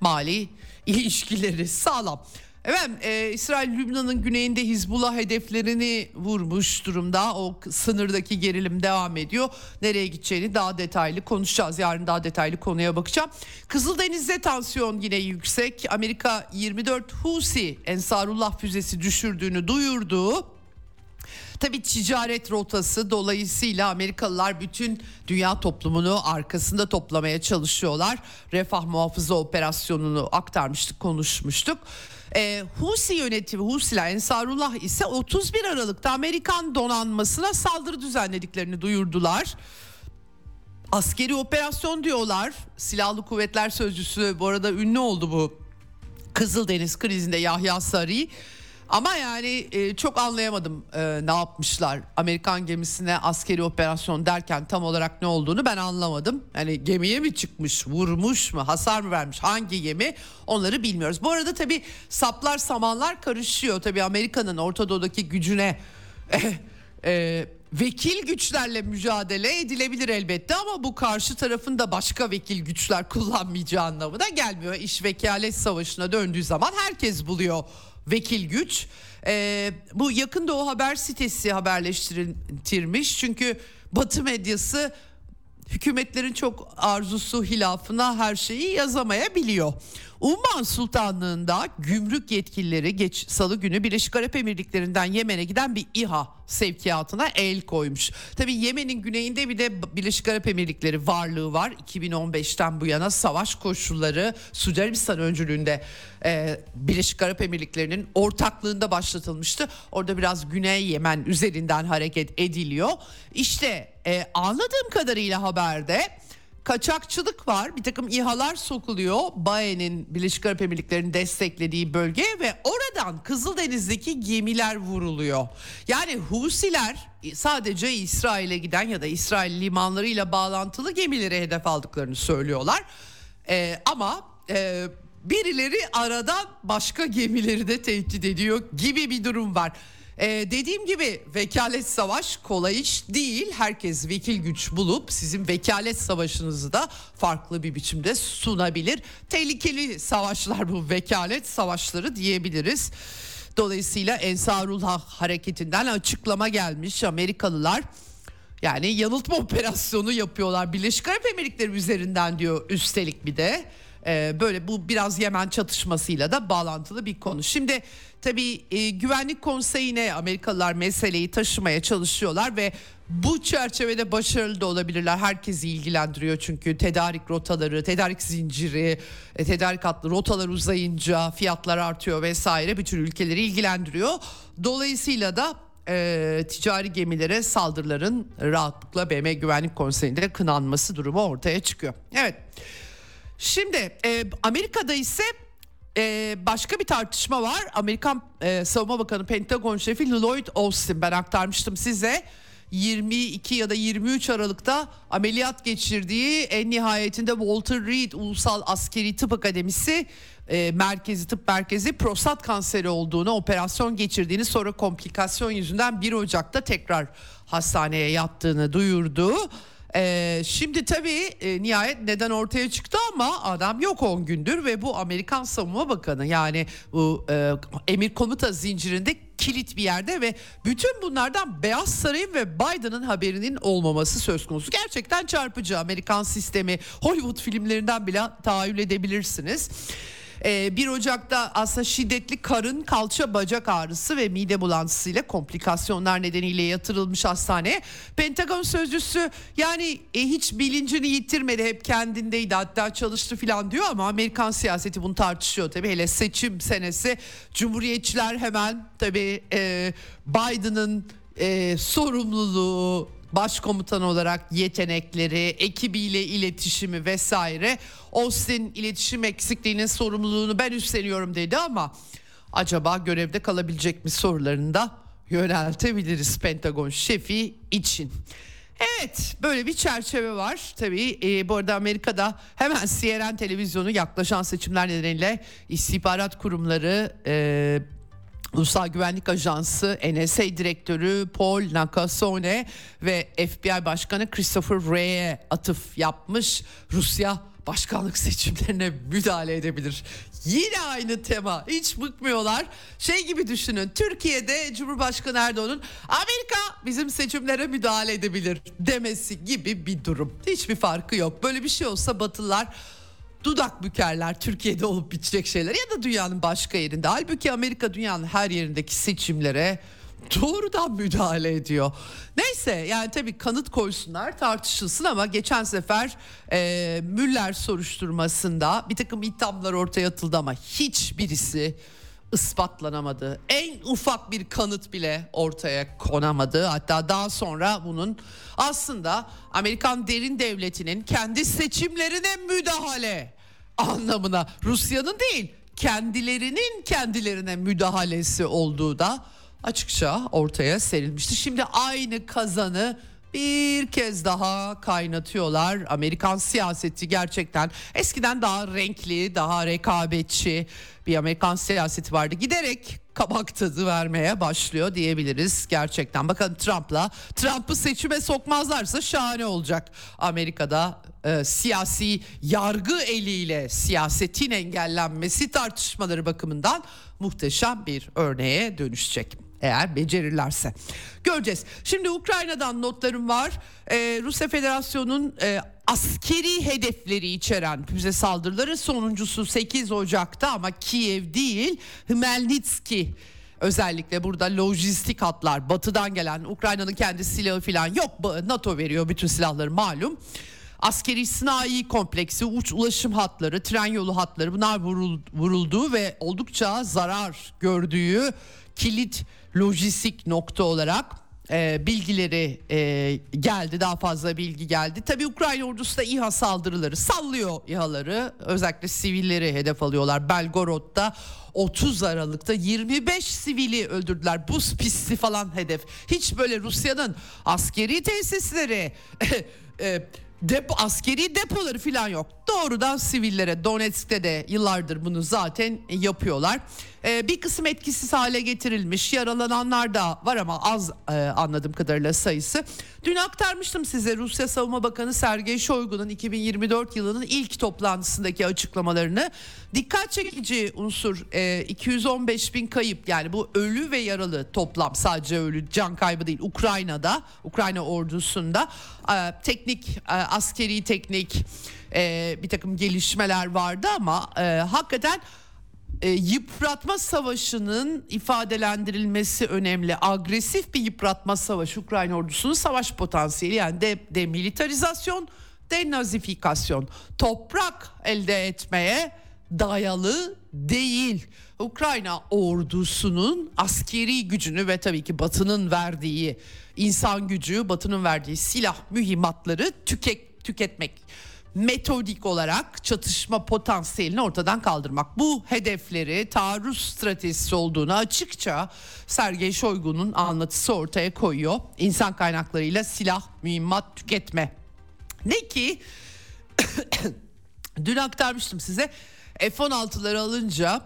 mali ilişkileri sağlam. Efendim e, İsrail Lübnan'ın güneyinde Hizbullah hedeflerini vurmuş durumda. O sınırdaki gerilim devam ediyor. Nereye gideceğini daha detaylı konuşacağız. Yarın daha detaylı konuya bakacağım. Kızıldeniz'de tansiyon yine yüksek. Amerika 24 Husi Ensarullah füzesi düşürdüğünü duyurdu. Tabi ticaret rotası dolayısıyla Amerikalılar bütün dünya toplumunu arkasında toplamaya çalışıyorlar. Refah muhafızı operasyonunu aktarmıştık, konuşmuştuk. E, Husi yönetimi Husiler Ensarullah ise 31 Aralık'ta Amerikan donanmasına saldırı düzenlediklerini duyurdular. Askeri operasyon diyorlar. Silahlı kuvvetler sözcüsü bu arada ünlü oldu bu Kızıldeniz krizinde Yahya Sarı. Ama yani e, çok anlayamadım e, ne yapmışlar. Amerikan gemisine askeri operasyon derken tam olarak ne olduğunu ben anlamadım. Yani gemiye mi çıkmış, vurmuş mu, hasar mı vermiş, hangi gemi onları bilmiyoruz. Bu arada tabii saplar samanlar karışıyor. Tabii Amerika'nın Orta Doğu'daki gücüne e, e, vekil güçlerle mücadele edilebilir elbette ama bu karşı tarafın da başka vekil güçler kullanmayacağı anlamına gelmiyor. İş vekalet savaşına döndüğü zaman herkes buluyor vekil güç. Ee, bu yakın doğu haber sitesi haberleştirmiş çünkü Batı medyası hükümetlerin çok arzusu hilafına her şeyi yazamayabiliyor. Umman Sultanlığı'nda gümrük yetkilileri geç salı günü Birleşik Arap Emirlikleri'nden Yemen'e giden bir İHA sevkiyatına el koymuş. Tabi Yemen'in güneyinde bir de Birleşik Arap Emirlikleri varlığı var. 2015'ten bu yana savaş koşulları Suudi Arabistan öncülüğünde e, Birleşik Arap Emirlikleri'nin ortaklığında başlatılmıştı. Orada biraz Güney Yemen üzerinden hareket ediliyor. İşte e, anladığım kadarıyla haberde kaçakçılık var. Bir takım İHA'lar sokuluyor. BAE'nin Birleşik Arap Emirlikleri'nin desteklediği bölge ve oradan Kızıldeniz'deki gemiler vuruluyor. Yani Husiler sadece İsrail'e giden ya da İsrail limanlarıyla bağlantılı gemileri hedef aldıklarını söylüyorlar. Ee, ama e, birileri arada başka gemileri de tehdit ediyor gibi bir durum var. Ee, dediğim gibi vekalet savaş kolay iş değil. Herkes vekil güç bulup sizin vekalet savaşınızı da farklı bir biçimde sunabilir. Tehlikeli savaşlar bu vekalet savaşları diyebiliriz. Dolayısıyla Ensarullah hareketinden açıklama gelmiş Amerikalılar. Yani yanıltma operasyonu yapıyorlar Birleşik Arap Emirlikleri üzerinden diyor üstelik bir de. Ee, böyle bu biraz Yemen çatışmasıyla da bağlantılı bir konu. Şimdi tabii e, Güvenlik Konseyi'ne Amerikalılar meseleyi taşımaya çalışıyorlar ve bu çerçevede başarılı da olabilirler. Herkesi ilgilendiriyor çünkü tedarik rotaları, tedarik zinciri, e, tedarik hatlı rotalar uzayınca fiyatlar artıyor vesaire bütün ülkeleri ilgilendiriyor. Dolayısıyla da e, ticari gemilere saldırıların rahatlıkla BM Güvenlik Konseyi'nde kınanması durumu ortaya çıkıyor. Evet. Şimdi e, Amerika'da ise e, başka bir tartışma var. Amerikan e, Savunma Bakanı Pentagon Şefi Lloyd Austin ben aktarmıştım size. 22 ya da 23 Aralık'ta ameliyat geçirdiği en nihayetinde Walter Reed Ulusal Askeri Tıp Akademisi e, merkezi tıp merkezi prostat kanseri olduğunu operasyon geçirdiğini sonra komplikasyon yüzünden 1 Ocak'ta tekrar hastaneye yattığını duyurdu. Ee, şimdi tabii e, nihayet neden ortaya çıktı ama adam yok 10 gündür ve bu Amerikan Savunma Bakanı yani bu e, emir komuta zincirinde kilit bir yerde ve bütün bunlardan Beyaz Saray'ın ve Biden'ın haberinin olmaması söz konusu. Gerçekten çarpıcı Amerikan sistemi Hollywood filmlerinden bile tahayyül edebilirsiniz. 1 ee, Ocak'ta aslında şiddetli karın, kalça, bacak ağrısı ve mide bulantısıyla komplikasyonlar nedeniyle yatırılmış hastaneye. Pentagon sözcüsü yani e, hiç bilincini yitirmedi hep kendindeydi hatta çalıştı falan diyor ama Amerikan siyaseti bunu tartışıyor tabii hele seçim senesi Cumhuriyetçiler hemen tabii e, Biden'ın e, sorumluluğu başkomutan olarak yetenekleri, ekibiyle iletişimi vesaire. Austin iletişim eksikliğinin sorumluluğunu ben üstleniyorum dedi ama acaba görevde kalabilecek mi sorularını da yöneltebiliriz Pentagon şefi için. Evet böyle bir çerçeve var tabii e, bu arada Amerika'da hemen CNN televizyonu yaklaşan seçimler nedeniyle istihbarat kurumları e, Ulusal Güvenlik Ajansı NSA Direktörü Paul Nakasone ve FBI Başkanı Christopher Wray'e atıf yapmış. Rusya başkanlık seçimlerine müdahale edebilir. Yine aynı tema. Hiç bıkmıyorlar. Şey gibi düşünün. Türkiye'de Cumhurbaşkanı Erdoğan'ın Amerika bizim seçimlere müdahale edebilir demesi gibi bir durum. Hiçbir farkı yok. Böyle bir şey olsa Batılılar dudak bükerler Türkiye'de olup bitecek şeyler ya da dünyanın başka yerinde. Halbuki Amerika dünyanın her yerindeki seçimlere doğrudan müdahale ediyor. Neyse yani tabii kanıt koysunlar tartışılsın ama geçen sefer e, Müller soruşturmasında bir takım iddialar ortaya atıldı ama hiçbirisi ispatlanamadı. En ufak bir kanıt bile ortaya konamadı. Hatta daha sonra bunun aslında Amerikan derin devletinin kendi seçimlerine müdahale anlamına Rusya'nın değil kendilerinin kendilerine müdahalesi olduğu da açıkça ortaya serilmişti. Şimdi aynı kazanı bir kez daha kaynatıyorlar. Amerikan siyaseti gerçekten eskiden daha renkli, daha rekabetçi bir Amerikan siyaseti vardı. Giderek kabak tadı vermeye başlıyor diyebiliriz gerçekten. Bakın Trump'la Trump'ı seçime sokmazlarsa şahane olacak. Amerika'da e, siyasi yargı eliyle siyasetin engellenmesi tartışmaları bakımından muhteşem bir örneğe dönüşecek. Eğer becerirlerse. Göreceğiz. Şimdi Ukrayna'dan notlarım var. Ee, Rusya Federasyonu'nun e, askeri hedefleri içeren füze saldırıları sonuncusu 8 Ocak'ta ama Kiev değil Hmelnitski Özellikle burada lojistik hatlar batıdan gelen Ukrayna'nın kendi silahı falan yok NATO veriyor bütün silahları malum. Askeri sınai kompleksi, uç ulaşım hatları, tren yolu hatları bunlar vurulduğu ve oldukça zarar gördüğü kilit lojistik nokta olarak e, bilgileri e, geldi daha fazla bilgi geldi. Tabi Ukrayna ordusu da İHA saldırıları sallıyor İHA'ları özellikle sivilleri hedef alıyorlar. Belgorod'da 30 Aralık'ta 25 sivili öldürdüler. Buz pisti falan hedef. Hiç böyle Rusya'nın askeri tesisleri e, depo, askeri depoları falan yok. Doğrudan sivillere Donetsk'te de yıllardır bunu zaten yapıyorlar. Ee, bir kısım etkisiz hale getirilmiş yaralananlar da var ama az e, anladığım kadarıyla sayısı. Dün aktarmıştım size Rusya Savunma Bakanı Sergey Shoigu'nun 2024 yılının ilk toplantısındaki açıklamalarını. Dikkat çekici unsur e, 215 bin kayıp yani bu ölü ve yaralı toplam sadece ölü can kaybı değil Ukrayna'da Ukrayna ordusunda e, teknik e, askeri teknik e, bir takım gelişmeler vardı ama e, hakikaten e, yıpratma savaşının ifadelendirilmesi önemli. Agresif bir yıpratma savaşı Ukrayna ordusunun savaş potansiyeli yani de demilitarizasyon, denazifikasyon, toprak elde etmeye dayalı değil. Ukrayna ordusunun askeri gücünü ve tabii ki Batı'nın verdiği insan gücü, Batı'nın verdiği silah mühimmatları tüket, tüketmek metodik olarak çatışma potansiyelini ortadan kaldırmak. Bu hedefleri taarruz stratejisi olduğunu açıkça Sergey Shoigu'nun anlatısı ortaya koyuyor. İnsan kaynaklarıyla silah, mühimmat tüketme. Ne ki dün aktarmıştım size F-16'ları alınca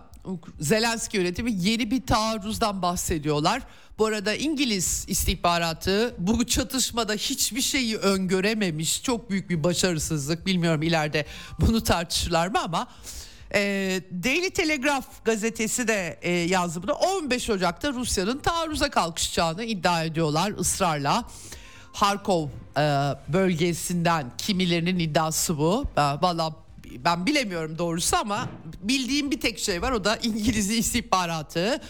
Zelenski yönetimi yeni bir taarruzdan bahsediyorlar. Bu arada İngiliz istihbaratı bu çatışmada hiçbir şeyi öngörememiş. Çok büyük bir başarısızlık. Bilmiyorum ileride bunu tartışırlar mı ama e, Daily Telegraph gazetesi de e, yazdı bunu. 15 Ocak'ta Rusya'nın taarruza kalkışacağını iddia ediyorlar ısrarla. Harkov e, bölgesinden kimilerinin iddiası bu. E, Valla ben bilemiyorum doğrusu ama bildiğim bir tek şey var o da İngiliz istihbaratı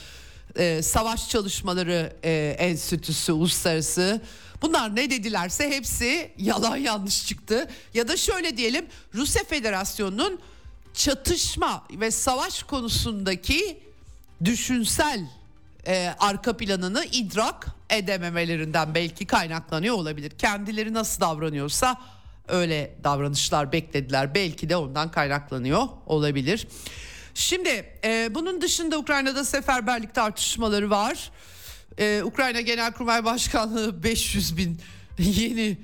e, savaş çalışmaları e, enstitüsü uluslararası bunlar ne dedilerse hepsi yalan yanlış çıktı ya da şöyle diyelim Rusya Federasyonu'nun çatışma ve savaş konusundaki düşünsel e, arka planını idrak edememelerinden belki kaynaklanıyor olabilir. Kendileri nasıl davranıyorsa öyle davranışlar beklediler. Belki de ondan kaynaklanıyor olabilir. Şimdi e, bunun dışında Ukrayna'da seferberlik tartışmaları var. E, Ukrayna Genelkurmay Başkanlığı 500 bin yeni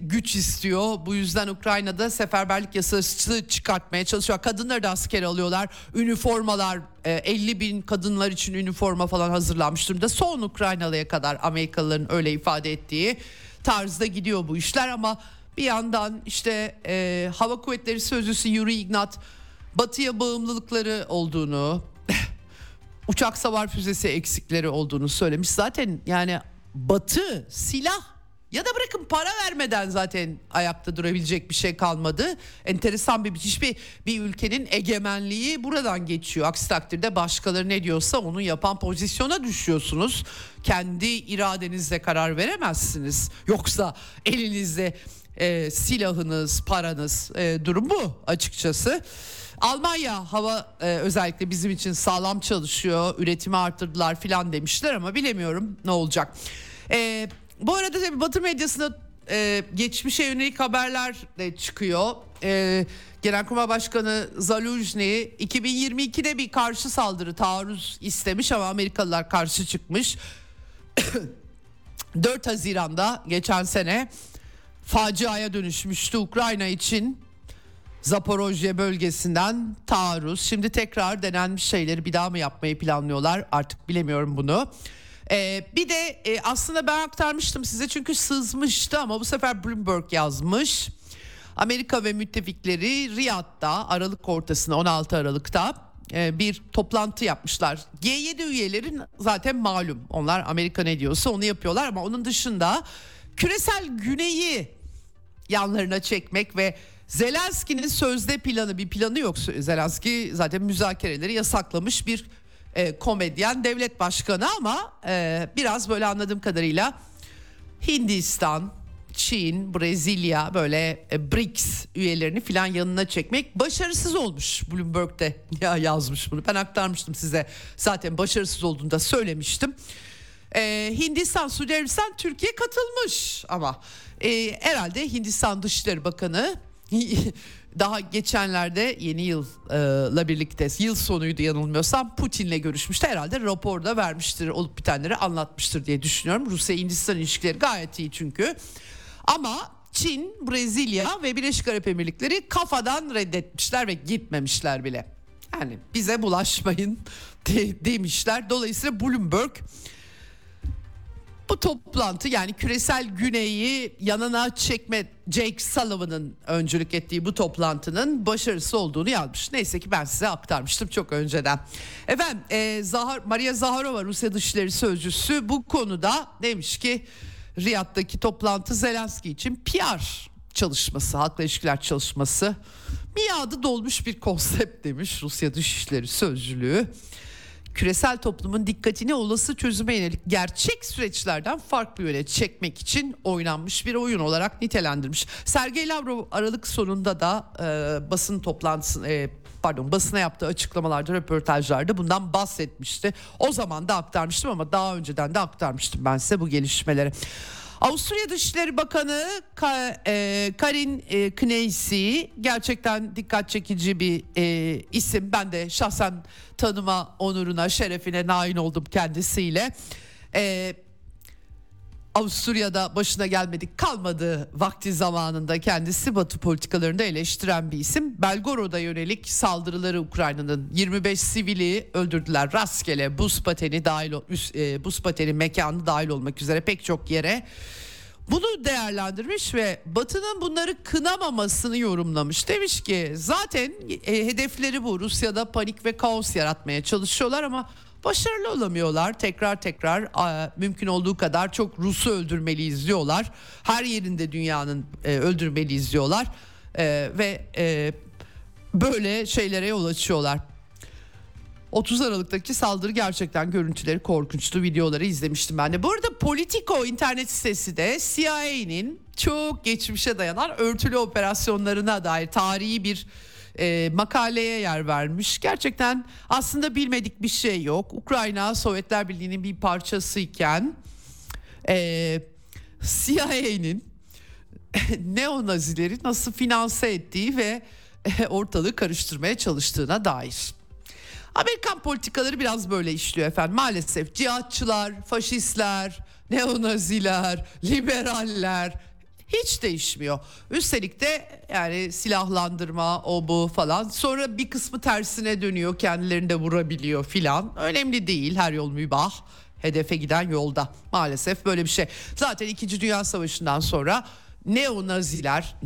güç istiyor. Bu yüzden Ukrayna'da seferberlik yasası çıkartmaya çalışıyor. Kadınları da asker alıyorlar. Üniformalar 50 e, bin kadınlar için üniforma falan hazırlanmış durumda. Son Ukraynalıya kadar Amerikalıların öyle ifade ettiği tarzda gidiyor bu işler ama bir yandan işte e, Hava Kuvvetleri Sözcüsü Yuri Ignat batıya bağımlılıkları olduğunu, uçak savar füzesi eksikleri olduğunu söylemiş. Zaten yani batı silah ya da bırakın para vermeden zaten ayakta durabilecek bir şey kalmadı. Enteresan bir hiçbir bir ülkenin egemenliği buradan geçiyor. Aksi takdirde başkaları ne diyorsa onu yapan pozisyona düşüyorsunuz. Kendi iradenizle karar veremezsiniz. Yoksa elinizde e, silahınız, paranız e, durum bu açıkçası. Almanya hava e, özellikle bizim için sağlam çalışıyor, üretimi arttırdılar filan demişler ama bilemiyorum ne olacak. E, bu arada tabii Batı medyasında e, geçmişe yönelik haberler de çıkıyor. E, Genelkurmay Başkanı Zaluzny 2022'de bir karşı saldırı taarruz istemiş ama Amerikalılar karşı çıkmış. 4 Haziran'da geçen sene faciaya dönüşmüştü Ukrayna için. Zaporojye bölgesinden taarruz. Şimdi tekrar denenmiş şeyleri bir daha mı yapmayı planlıyorlar? Artık bilemiyorum bunu. Ee, bir de e, aslında ben aktarmıştım size çünkü sızmıştı ama bu sefer Bloomberg yazmış. Amerika ve müttefikleri Riyad'da Aralık ortasında 16 Aralık'ta e, bir toplantı yapmışlar. G7 üyelerin zaten malum onlar Amerika ne diyorsa onu yapıyorlar ama onun dışında küresel güneyi yanlarına çekmek ve Zelenski'nin sözde planı bir planı yok. Zelenski zaten müzakereleri yasaklamış bir e, komedyen devlet başkanı ama e, biraz böyle anladığım kadarıyla Hindistan, Çin, Brezilya böyle e, BRICS üyelerini filan yanına çekmek başarısız olmuş. Bloomberg'de ya yazmış bunu. Ben aktarmıştım size. Zaten başarısız olduğunu da söylemiştim. Ee, Hindistan, Suudi Arabistan, Türkiye katılmış ama e, herhalde Hindistan Dışişleri Bakanı daha geçenlerde yeni yılla birlikte yıl sonuydu yanılmıyorsam Putin'le görüşmüştü. Herhalde raporda vermiştir olup bitenleri anlatmıştır diye düşünüyorum. Rusya Hindistan ilişkileri gayet iyi çünkü. Ama Çin, Brezilya ve Birleşik Arap Emirlikleri kafadan reddetmişler ve gitmemişler bile. Yani bize bulaşmayın de, demişler. Dolayısıyla Bloomberg bu toplantı yani küresel güneyi yanına çekme Jake Sullivan'ın öncülük ettiği bu toplantının başarısı olduğunu yazmış. Neyse ki ben size aktarmıştım çok önceden. Efendim e, Zahar, Maria Zaharova Rusya Dışişleri Sözcüsü bu konuda demiş ki Riyad'daki toplantı Zelenski için PR çalışması, halkla ilişkiler çalışması miadı dolmuş bir konsept demiş Rusya Dışişleri Sözcülüğü küresel toplumun dikkatini olası çözüme yönelik gerçek süreçlerden farklı yöne çekmek için oynanmış bir oyun olarak nitelendirmiş. Sergey Lavrov Aralık sonunda da e, basın toplantısı e, pardon basına yaptığı açıklamalarda röportajlarda bundan bahsetmişti. O zaman da aktarmıştım ama daha önceden de aktarmıştım ben size bu gelişmeleri. Avusturya Dışişleri Bakanı e, Karin e, Kneisi gerçekten dikkat çekici bir e, isim. Ben de şahsen tanıma onuruna, şerefine nail oldum kendisiyle. Avusturya'da başına gelmedik kalmadığı vakti zamanında kendisi Batı politikalarında eleştiren bir isim. Belgorod'a yönelik saldırıları Ukrayna'nın 25 sivili öldürdüler rastgele buz pateni dahil e, buz pateni mekanı dahil olmak üzere pek çok yere. Bunu değerlendirmiş ve Batı'nın bunları kınamamasını yorumlamış. Demiş ki zaten e, hedefleri bu. Rusya'da panik ve kaos yaratmaya çalışıyorlar ama başarılı olamıyorlar. Tekrar tekrar mümkün olduğu kadar çok Rus'u öldürmeliyiz diyorlar. Her yerinde dünyanın e, öldürmeliyiz diyorlar. E, ve e, böyle şeylere yol açıyorlar. 30 Aralık'taki saldırı gerçekten görüntüleri korkunçtu. Videoları izlemiştim ben de. Bu arada Politico internet sitesi de CIA'nin çok geçmişe dayanan örtülü operasyonlarına dair tarihi bir e, makaleye yer vermiş. Gerçekten aslında bilmedik bir şey yok. Ukrayna Sovyetler Birliği'nin bir parçasıyken e, CIA'nin neonazileri nasıl finanse ettiği ve e, ortalığı karıştırmaya çalıştığına dair. Amerikan politikaları biraz böyle işliyor efendim. Maalesef cihatçılar, faşistler, neonaziler, liberaller hiç değişmiyor. Üstelik de yani silahlandırma o bu falan. Sonra bir kısmı tersine dönüyor kendilerini de vurabiliyor filan. Önemli değil her yol mübah. Hedefe giden yolda maalesef böyle bir şey. Zaten 2. Dünya Savaşı'ndan sonra neonaziler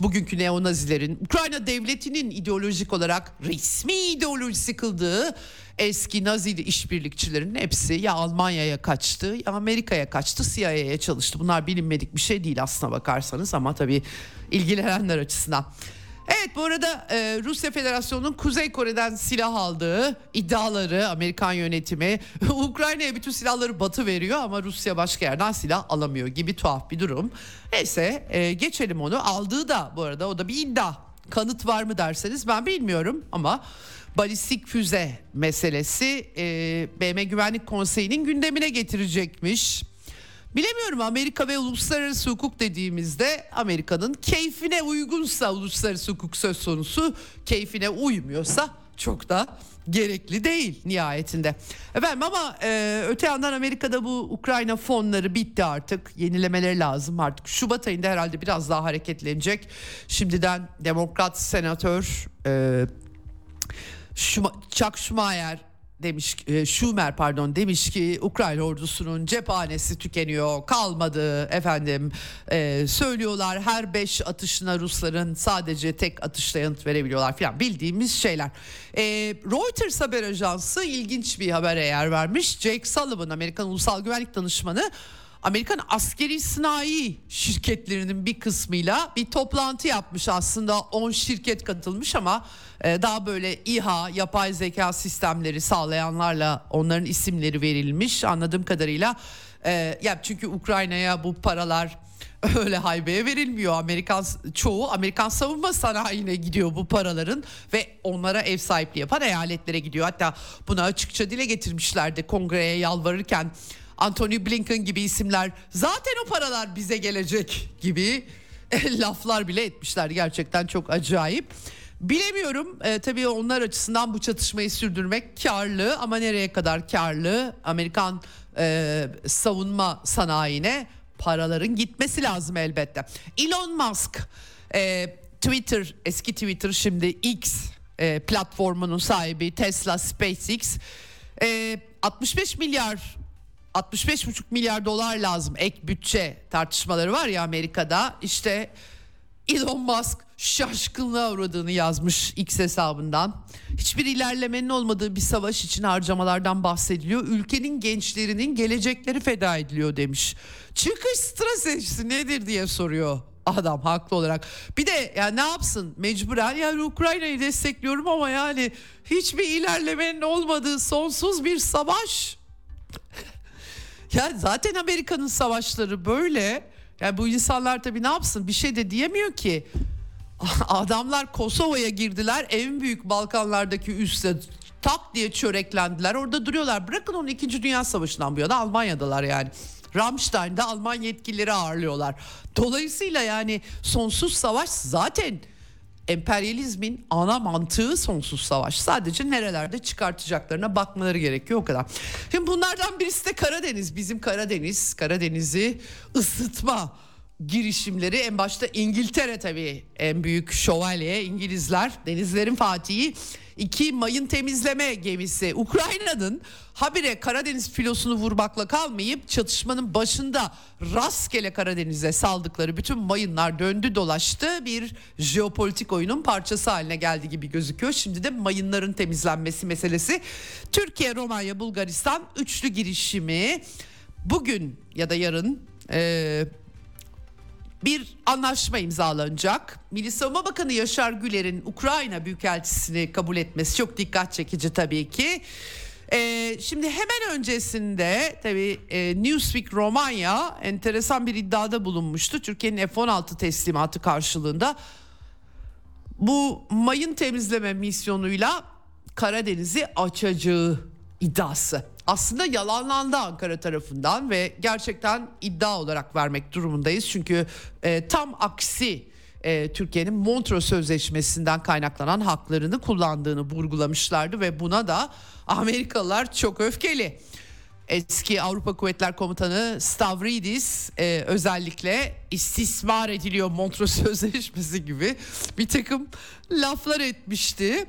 bugünkü neonazilerin Ukrayna devletinin ideolojik olarak resmi ideolojisi kıldığı eski Nazi işbirlikçilerin hepsi ya Almanya'ya kaçtı ya Amerika'ya kaçtı CIA'ya çalıştı. Bunlar bilinmedik bir şey değil aslına bakarsanız ama tabii ilgilenenler açısından. Evet bu arada e, Rusya Federasyonu'nun Kuzey Kore'den silah aldığı iddiaları Amerikan yönetimi Ukrayna'ya bütün silahları batı veriyor ama Rusya başka yerden silah alamıyor gibi tuhaf bir durum. Neyse e, geçelim onu aldığı da bu arada o da bir iddia kanıt var mı derseniz ben bilmiyorum ama balistik füze meselesi e, BM Güvenlik Konseyi'nin gündemine getirecekmiş. Bilemiyorum Amerika ve uluslararası hukuk dediğimizde Amerika'nın keyfine uygunsa uluslararası hukuk söz konusu keyfine uymuyorsa çok da gerekli değil nihayetinde. Efendim ama e, öte yandan Amerika'da bu Ukrayna fonları bitti artık. Yenilemeleri lazım artık. Şubat ayında herhalde biraz daha hareketlenecek. Şimdiden Demokrat Senatör e, Chuck Schumacher demiş e, Schumer pardon demiş ki Ukrayna ordusunun cephanesi tükeniyor kalmadı efendim. E, söylüyorlar her 5 atışına Rusların sadece tek atışla yanıt verebiliyorlar filan. Bildiğimiz şeyler. E, Reuters haber ajansı ilginç bir habere yer vermiş. Jake Sullivan Amerikan Ulusal Güvenlik Danışmanı Amerikan askeri sanayi şirketlerinin bir kısmıyla bir toplantı yapmış aslında 10 şirket katılmış ama e, daha böyle İHA yapay zeka sistemleri sağlayanlarla onların isimleri verilmiş anladığım kadarıyla e, ya çünkü Ukrayna'ya bu paralar öyle haybeye verilmiyor. Amerikan çoğu Amerikan savunma sanayine gidiyor bu paraların ve onlara ev sahipliği yapan eyaletlere gidiyor. Hatta bunu açıkça dile getirmişlerdi kongreye yalvarırken Anthony Blinken gibi isimler zaten o paralar bize gelecek gibi laflar bile etmişler. Gerçekten çok acayip. Bilemiyorum e, tabii onlar açısından bu çatışmayı sürdürmek karlı ama nereye kadar karlı? Amerikan e, savunma sanayine paraların gitmesi lazım elbette. Elon Musk e, Twitter eski Twitter şimdi X e, platformunun sahibi Tesla SpaceX e, 65 milyar 65,5 milyar dolar lazım ek bütçe tartışmaları var ya Amerika'da işte Elon Musk şaşkınlığa uğradığını yazmış X hesabından. Hiçbir ilerlemenin olmadığı bir savaş için harcamalardan bahsediliyor. Ülkenin gençlerinin gelecekleri feda ediliyor demiş. Çıkış stratejisi nedir diye soruyor adam haklı olarak. Bir de ya ne yapsın mecburen yani Ukrayna'yı destekliyorum ama yani hiçbir ilerlemenin olmadığı sonsuz bir savaş. Ya zaten Amerika'nın savaşları böyle. Yani bu insanlar tabii ne yapsın bir şey de diyemiyor ki. Adamlar Kosova'ya girdiler en büyük Balkanlardaki üste tak diye çöreklendiler orada duruyorlar. Bırakın onu 2. Dünya Savaşı'ndan bu yana Almanya'dalar yani. Ramstein'de Alman yetkilileri ağırlıyorlar. Dolayısıyla yani sonsuz savaş zaten emperyalizmin ana mantığı sonsuz savaş. Sadece nerelerde çıkartacaklarına bakmaları gerekiyor o kadar. Şimdi bunlardan birisi de Karadeniz. Bizim Karadeniz, Karadeniz'i ısıtma girişimleri en başta İngiltere tabii en büyük şövalye İngilizler denizlerin fatihi iki mayın temizleme gemisi. Ukrayna'nın habire Karadeniz filosunu vurmakla kalmayıp çatışmanın başında rastgele Karadeniz'e saldıkları bütün mayınlar döndü dolaştı. Bir jeopolitik oyunun parçası haline geldi gibi gözüküyor. Şimdi de mayınların temizlenmesi meselesi. Türkiye, Romanya, Bulgaristan üçlü girişimi bugün ya da yarın e, bir anlaşma imzalanacak. Milli Savunma Bakanı Yaşar Güler'in Ukrayna Büyükelçisini kabul etmesi çok dikkat çekici tabii ki. Ee, şimdi hemen öncesinde tabii e, Newsweek Romanya enteresan bir iddiada bulunmuştu. Türkiye'nin F-16 teslimatı karşılığında bu mayın temizleme misyonuyla Karadeniz'i açacağı iddiası aslında yalanlandı Ankara tarafından ve gerçekten iddia olarak vermek durumundayız. Çünkü e, tam aksi e, Türkiye'nin Montreux Sözleşmesi'nden kaynaklanan haklarını kullandığını vurgulamışlardı ve buna da Amerikalılar çok öfkeli. Eski Avrupa Kuvvetler Komutanı Stavridis e, özellikle istismar ediliyor Montreux Sözleşmesi gibi bir takım laflar etmişti.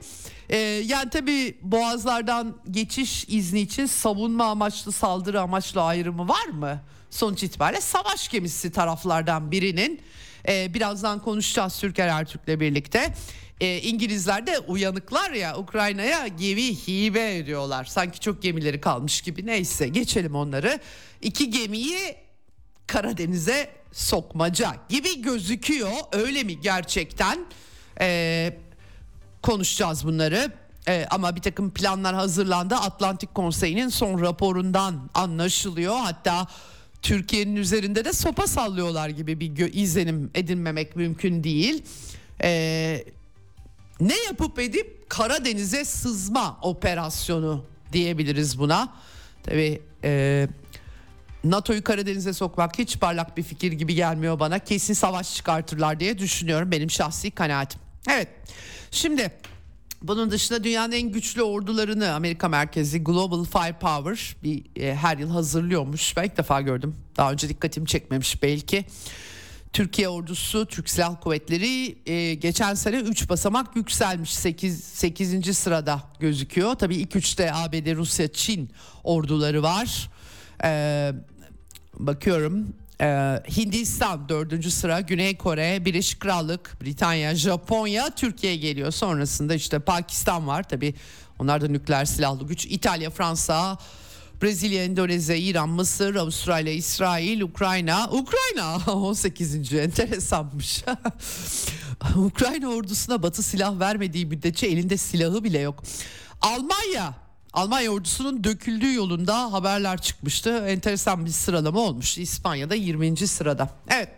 E, yani tabii boğazlardan geçiş izni için savunma amaçlı saldırı amaçlı ayrımı var mı? Sonuç itibariyle savaş gemisi taraflardan birinin e, birazdan konuşacağız Türker Ertürk'le birlikte e, İngilizler de uyanıklar ya Ukrayna'ya gemi hibe ediyorlar. Sanki çok gemileri kalmış gibi neyse geçelim onları. İki gemiyi Karadeniz'e sokmaca gibi gözüküyor öyle mi gerçekten? E, konuşacağız bunları. Ee, ama bir takım planlar hazırlandı. Atlantik Konseyi'nin son raporundan anlaşılıyor. Hatta Türkiye'nin üzerinde de sopa sallıyorlar gibi bir izlenim edinmemek mümkün değil. Ee, ne yapıp edip Karadeniz'e sızma operasyonu diyebiliriz buna. Tabii e, NATO'yu Karadeniz'e sokmak hiç parlak bir fikir gibi gelmiyor bana. Kesin savaş çıkartırlar diye düşünüyorum benim şahsi kanaatim. Evet şimdi bunun dışında dünyanın en güçlü ordularını Amerika merkezi Global Firepower bir e, her yıl hazırlıyormuş. Ben ilk defa gördüm. Daha önce dikkatimi çekmemiş belki. Türkiye ordusu, Türk Silahlı Kuvvetleri e, geçen sene 3 basamak yükselmiş 8, 8. sırada gözüküyor. Tabii ilk 3'te ABD, Rusya, Çin orduları var. E, bakıyorum e, Hindistan 4. sıra, Güney Kore, Birleşik Krallık, Britanya, Japonya, Türkiye geliyor. Sonrasında işte Pakistan var tabii onlar da nükleer silahlı güç. İtalya, Fransa, Brezilya, Endonezya, İran, Mısır, Avustralya, İsrail, Ukrayna. Ukrayna 18. enteresanmış. Ukrayna ordusuna batı silah vermediği müddetçe elinde silahı bile yok. Almanya Almanya ordusunun döküldüğü yolunda haberler çıkmıştı. Enteresan bir sıralama olmuş. İspanya'da 20. sırada. Evet.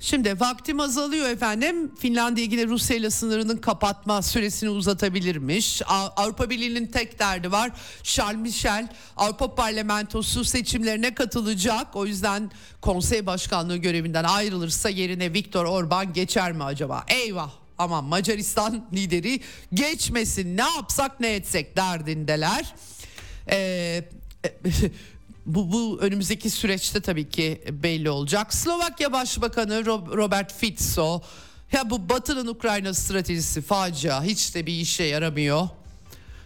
Şimdi vaktim azalıyor efendim. Finlandiya yine Rusya ile sınırının kapatma süresini uzatabilirmiş. Avrupa Birliği'nin tek derdi var. Charles Michel Avrupa Parlamentosu seçimlerine katılacak. O yüzden konsey başkanlığı görevinden ayrılırsa yerine Viktor Orban geçer mi acaba? Eyvah ama Macaristan lideri geçmesin ne yapsak ne etsek derdindeler. Ee, bu, bu önümüzdeki süreçte tabii ki belli olacak. Slovakya Başbakanı Robert Fico ya bu Batı'nın Ukrayna stratejisi facia hiç de bir işe yaramıyor.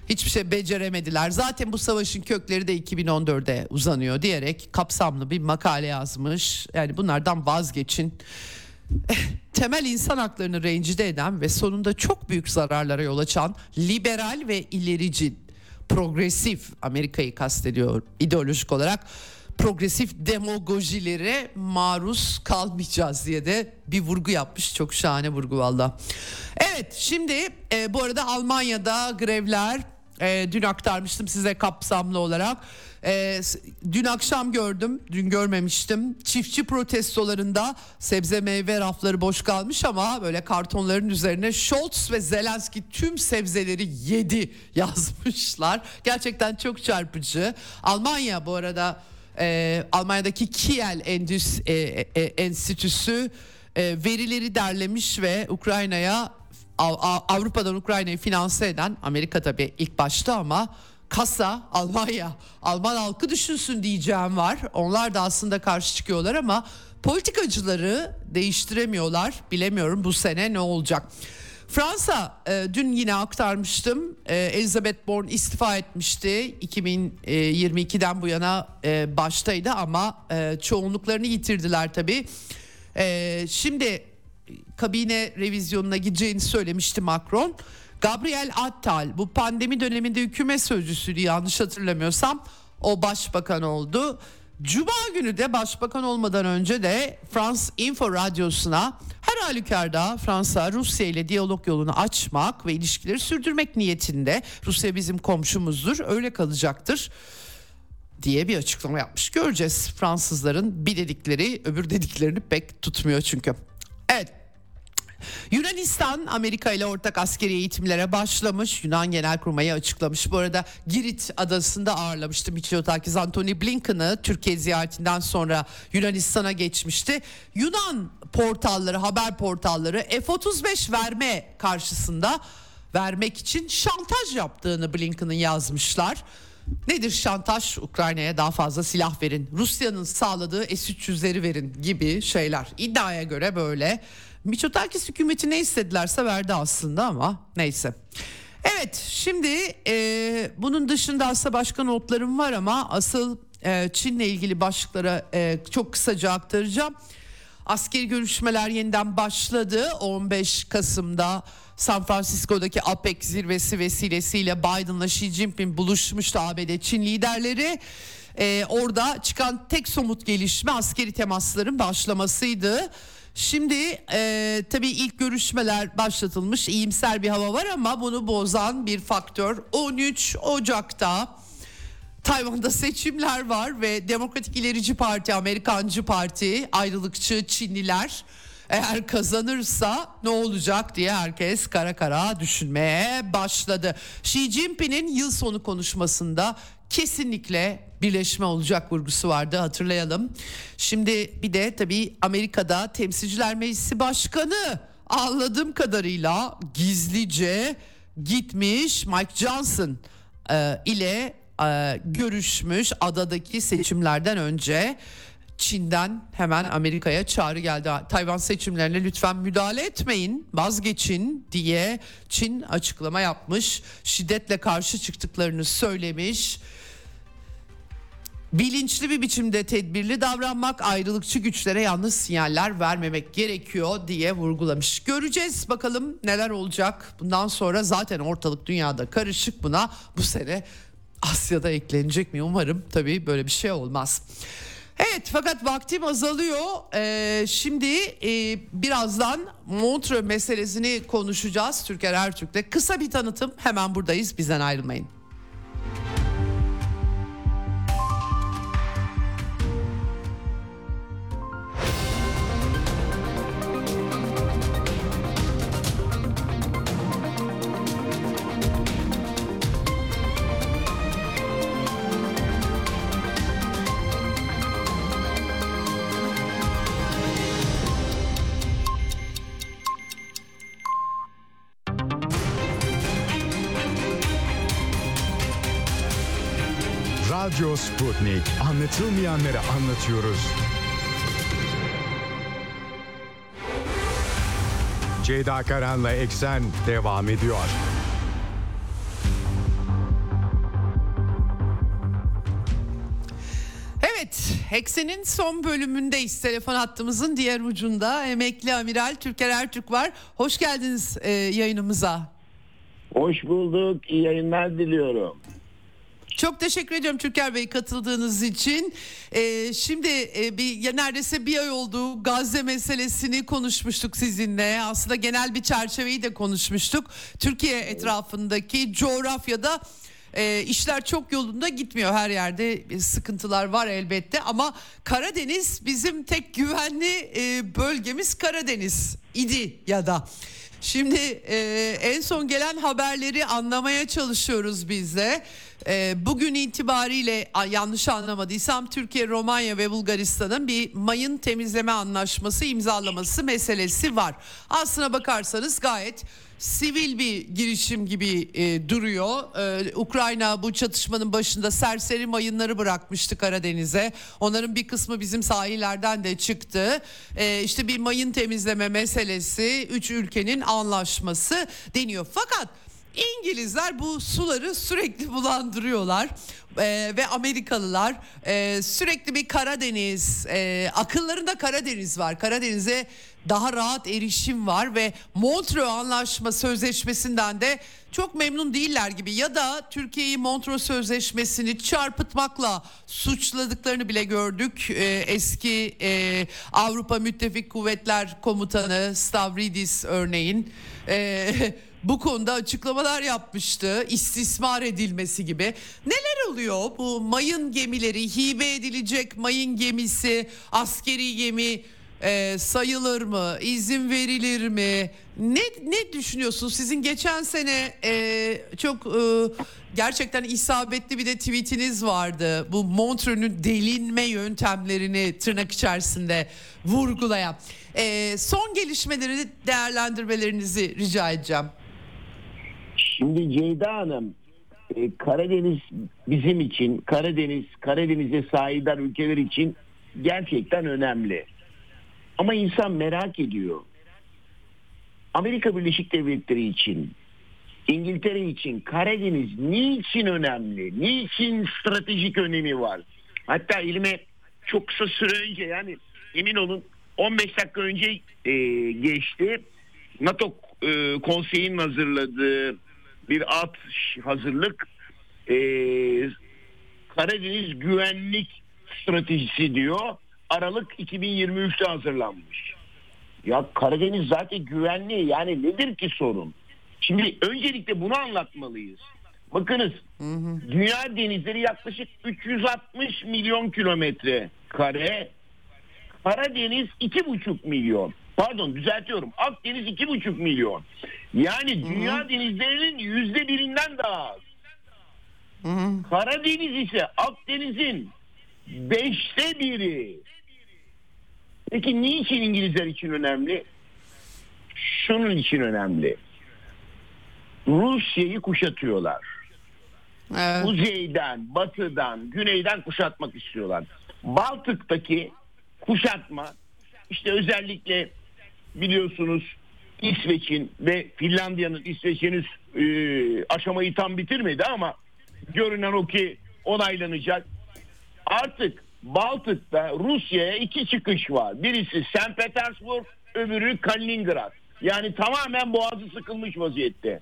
Hiçbir şey beceremediler. Zaten bu savaşın kökleri de 2014'e uzanıyor diyerek kapsamlı bir makale yazmış. Yani bunlardan vazgeçin. Temel insan haklarını rencide eden ve sonunda çok büyük zararlara yol açan liberal ve ilerici progresif Amerika'yı kastediyor ideolojik olarak progresif demagojilere maruz kalmayacağız diye de bir vurgu yapmış. Çok şahane vurgu valla. Evet şimdi e, bu arada Almanya'da grevler e, dün aktarmıştım size kapsamlı olarak. E, dün akşam gördüm, dün görmemiştim. Çiftçi protestolarında sebze meyve rafları boş kalmış ama böyle kartonların üzerine Scholz ve Zelenski tüm sebzeleri yedi yazmışlar. Gerçekten çok çarpıcı. Almanya bu arada e, Almanya'daki Kiel Endüs e, e, Enstitüsü e, verileri derlemiş ve Ukrayna'ya Avrupa'dan Ukrayna'yı finanse eden Amerika tabii ilk başta ama kasa Almanya Alman halkı düşünsün diyeceğim var. Onlar da aslında karşı çıkıyorlar ama politikacıları değiştiremiyorlar. Bilemiyorum bu sene ne olacak. Fransa e, dün yine aktarmıştım. E, Elizabeth Born istifa etmişti. 2022'den bu yana e, baştaydı ama e, çoğunluklarını yitirdiler tabii. E, şimdi kabine revizyonuna gideceğini söylemişti Macron. Gabriel Attal bu pandemi döneminde hükümet sözcüsüydü yanlış hatırlamıyorsam o başbakan oldu. Cuma günü de başbakan olmadan önce de France Info Radyosu'na her halükarda Fransa Rusya ile diyalog yolunu açmak ve ilişkileri sürdürmek niyetinde Rusya bizim komşumuzdur öyle kalacaktır diye bir açıklama yapmış. Göreceğiz Fransızların bir dedikleri öbür dediklerini pek tutmuyor çünkü. Evet Yunanistan Amerika ile ortak askeri eğitimlere başlamış. Yunan Genelkurmay'ı açıklamış. Bu arada Girit adasında ağırlamıştı Mitsotakis Anthony Blinken'ı Türkiye ziyaretinden sonra Yunanistan'a geçmişti. Yunan portalları, haber portalları F-35 verme karşısında vermek için şantaj yaptığını Blinken'ın yazmışlar. Nedir şantaj? Ukrayna'ya daha fazla silah verin. Rusya'nın sağladığı S-300'leri verin gibi şeyler. İddiaya göre böyle. Miçotakis hükümeti ne istedilerse verdi aslında ama neyse. Evet şimdi e, bunun dışında aslında başka notlarım var ama asıl e, Çin'le ilgili başlıklara e, çok kısaca aktaracağım. Askeri görüşmeler yeniden başladı 15 Kasım'da San Francisco'daki APEC zirvesi vesilesiyle Biden'la Xi Jinping buluşmuştu ABD Çin liderleri. Ee, orada çıkan tek somut gelişme askeri temasların başlamasıydı. Şimdi e, tabii ilk görüşmeler başlatılmış iyimser bir hava var ama bunu bozan bir faktör 13 Ocak'ta Tayvan'da seçimler var ve Demokratik İlerici Parti, Amerikancı Parti, ayrılıkçı Çinliler eğer kazanırsa ne olacak diye herkes kara kara düşünmeye başladı. Xi Jinping'in yıl sonu konuşmasında kesinlikle birleşme olacak vurgusu vardı hatırlayalım. Şimdi bir de tabii Amerika'da Temsilciler Meclisi Başkanı anladığım kadarıyla gizlice gitmiş Mike Johnson e, ile e, görüşmüş adadaki seçimlerden önce Çin'den hemen Amerika'ya çağrı geldi. Tayvan seçimlerine lütfen müdahale etmeyin, vazgeçin diye Çin açıklama yapmış. Şiddetle karşı çıktıklarını söylemiş. Bilinçli bir biçimde tedbirli davranmak, ayrılıkçı güçlere yanlış sinyaller vermemek gerekiyor diye vurgulamış. Göreceğiz bakalım neler olacak. Bundan sonra zaten ortalık dünyada karışık buna bu sene Asya'da eklenecek mi umarım tabii böyle bir şey olmaz. Evet fakat vaktim azalıyor. Ee, şimdi e, birazdan Montreux meselesini konuşacağız Türker Ertürk'le. Kısa bir tanıtım hemen buradayız bizden ayrılmayın. Radyo Sputnik. Anlatılmayanları anlatıyoruz. Ceyda Karan'la Eksen devam ediyor. Evet, Heksen'in son bölümündeyiz. Telefon hattımızın diğer ucunda emekli amiral Türker Ertürk var. Hoş geldiniz e, yayınımıza. Hoş bulduk. İyi yayınlar diliyorum. Çok teşekkür ediyorum Türker Bey katıldığınız için. Ee, şimdi e, bir ya neredeyse bir ay oldu Gazze meselesini konuşmuştuk sizinle. Aslında genel bir çerçeveyi de konuşmuştuk. Türkiye etrafındaki coğrafyada e, işler çok yolunda gitmiyor. Her yerde sıkıntılar var elbette ama Karadeniz bizim tek güvenli e, bölgemiz Karadeniz idi ya da. Şimdi e, en son gelen haberleri anlamaya çalışıyoruz biz de. E, bugün itibariyle yanlış anlamadıysam Türkiye, Romanya ve Bulgaristan'ın bir mayın temizleme anlaşması imzalaması meselesi var. Aslına bakarsanız gayet sivil bir girişim gibi e, duruyor. E, Ukrayna bu çatışmanın başında serseri mayınları bırakmıştı Karadeniz'e. Onların bir kısmı bizim sahillerden de çıktı. E, işte bir mayın temizleme meselesi, üç ülkenin anlaşması deniyor. Fakat İngilizler bu suları sürekli bulandırıyorlar ee, ve Amerikalılar e, sürekli bir Karadeniz e, akıllarında Karadeniz var Karadeniz'e daha rahat erişim var ve Montreux Anlaşma Sözleşmesi'nden de çok memnun değiller gibi ya da Türkiye'yi Montreux Sözleşmesi'ni çarpıtmakla suçladıklarını bile gördük. Ee, eski e, Avrupa Müttefik Kuvvetler Komutanı Stavridis örneğin e, bu konuda açıklamalar yapmıştı. İstismar edilmesi gibi. Neler oluyor bu mayın gemileri hibe edilecek mayın gemisi askeri gemi e, sayılır mı? İzin verilir mi? Ne ne düşünüyorsun? Sizin geçen sene e, çok e, gerçekten isabetli bir de tweetiniz vardı. Bu Montreux'ün delinme yöntemlerini tırnak içerisinde vurgulayan. E, son gelişmeleri değerlendirmelerinizi rica edeceğim. Şimdi Ceyda Hanım, e, Karadeniz bizim için, Karadeniz, Karadeniz'e sahipler ülkeler için gerçekten önemli. Ama insan merak ediyor. Amerika Birleşik Devletleri için, İngiltere için Karadeniz niçin önemli? Niçin stratejik önemi var? Hatta elime çok kısa süre önce yani emin olun 15 dakika önce e, geçti. NATO e, konseyinin hazırladığı bir at hazırlık e, Karadeniz güvenlik stratejisi diyor. Aralık 2023'te hazırlanmış. Ya Karadeniz zaten güvenli yani nedir ki sorun? Şimdi öncelikle bunu anlatmalıyız. Bakınız hı hı. dünya denizleri yaklaşık 360 milyon kilometre kare. Karadeniz 2,5 milyon. Pardon düzeltiyorum. Akdeniz 2,5 milyon. Yani dünya hı hı. denizlerinin yüzde birinden daha az. Hı hı. Karadeniz ise Akdeniz'in beşte biri. Peki niçin İngilizler için önemli? Şunun için önemli. Rusya'yı kuşatıyorlar. Evet. Kuzeyden, batıdan, güneyden kuşatmak istiyorlar. Baltık'taki kuşatma işte özellikle biliyorsunuz İsveç'in ve Finlandiya'nın İsveç e, aşamayı tam bitirmedi ama görünen o ki onaylanacak. Artık Baltık'ta Rusya'ya iki çıkış var. Birisi St. Petersburg, öbürü Kaliningrad. Yani tamamen boğazı sıkılmış vaziyette.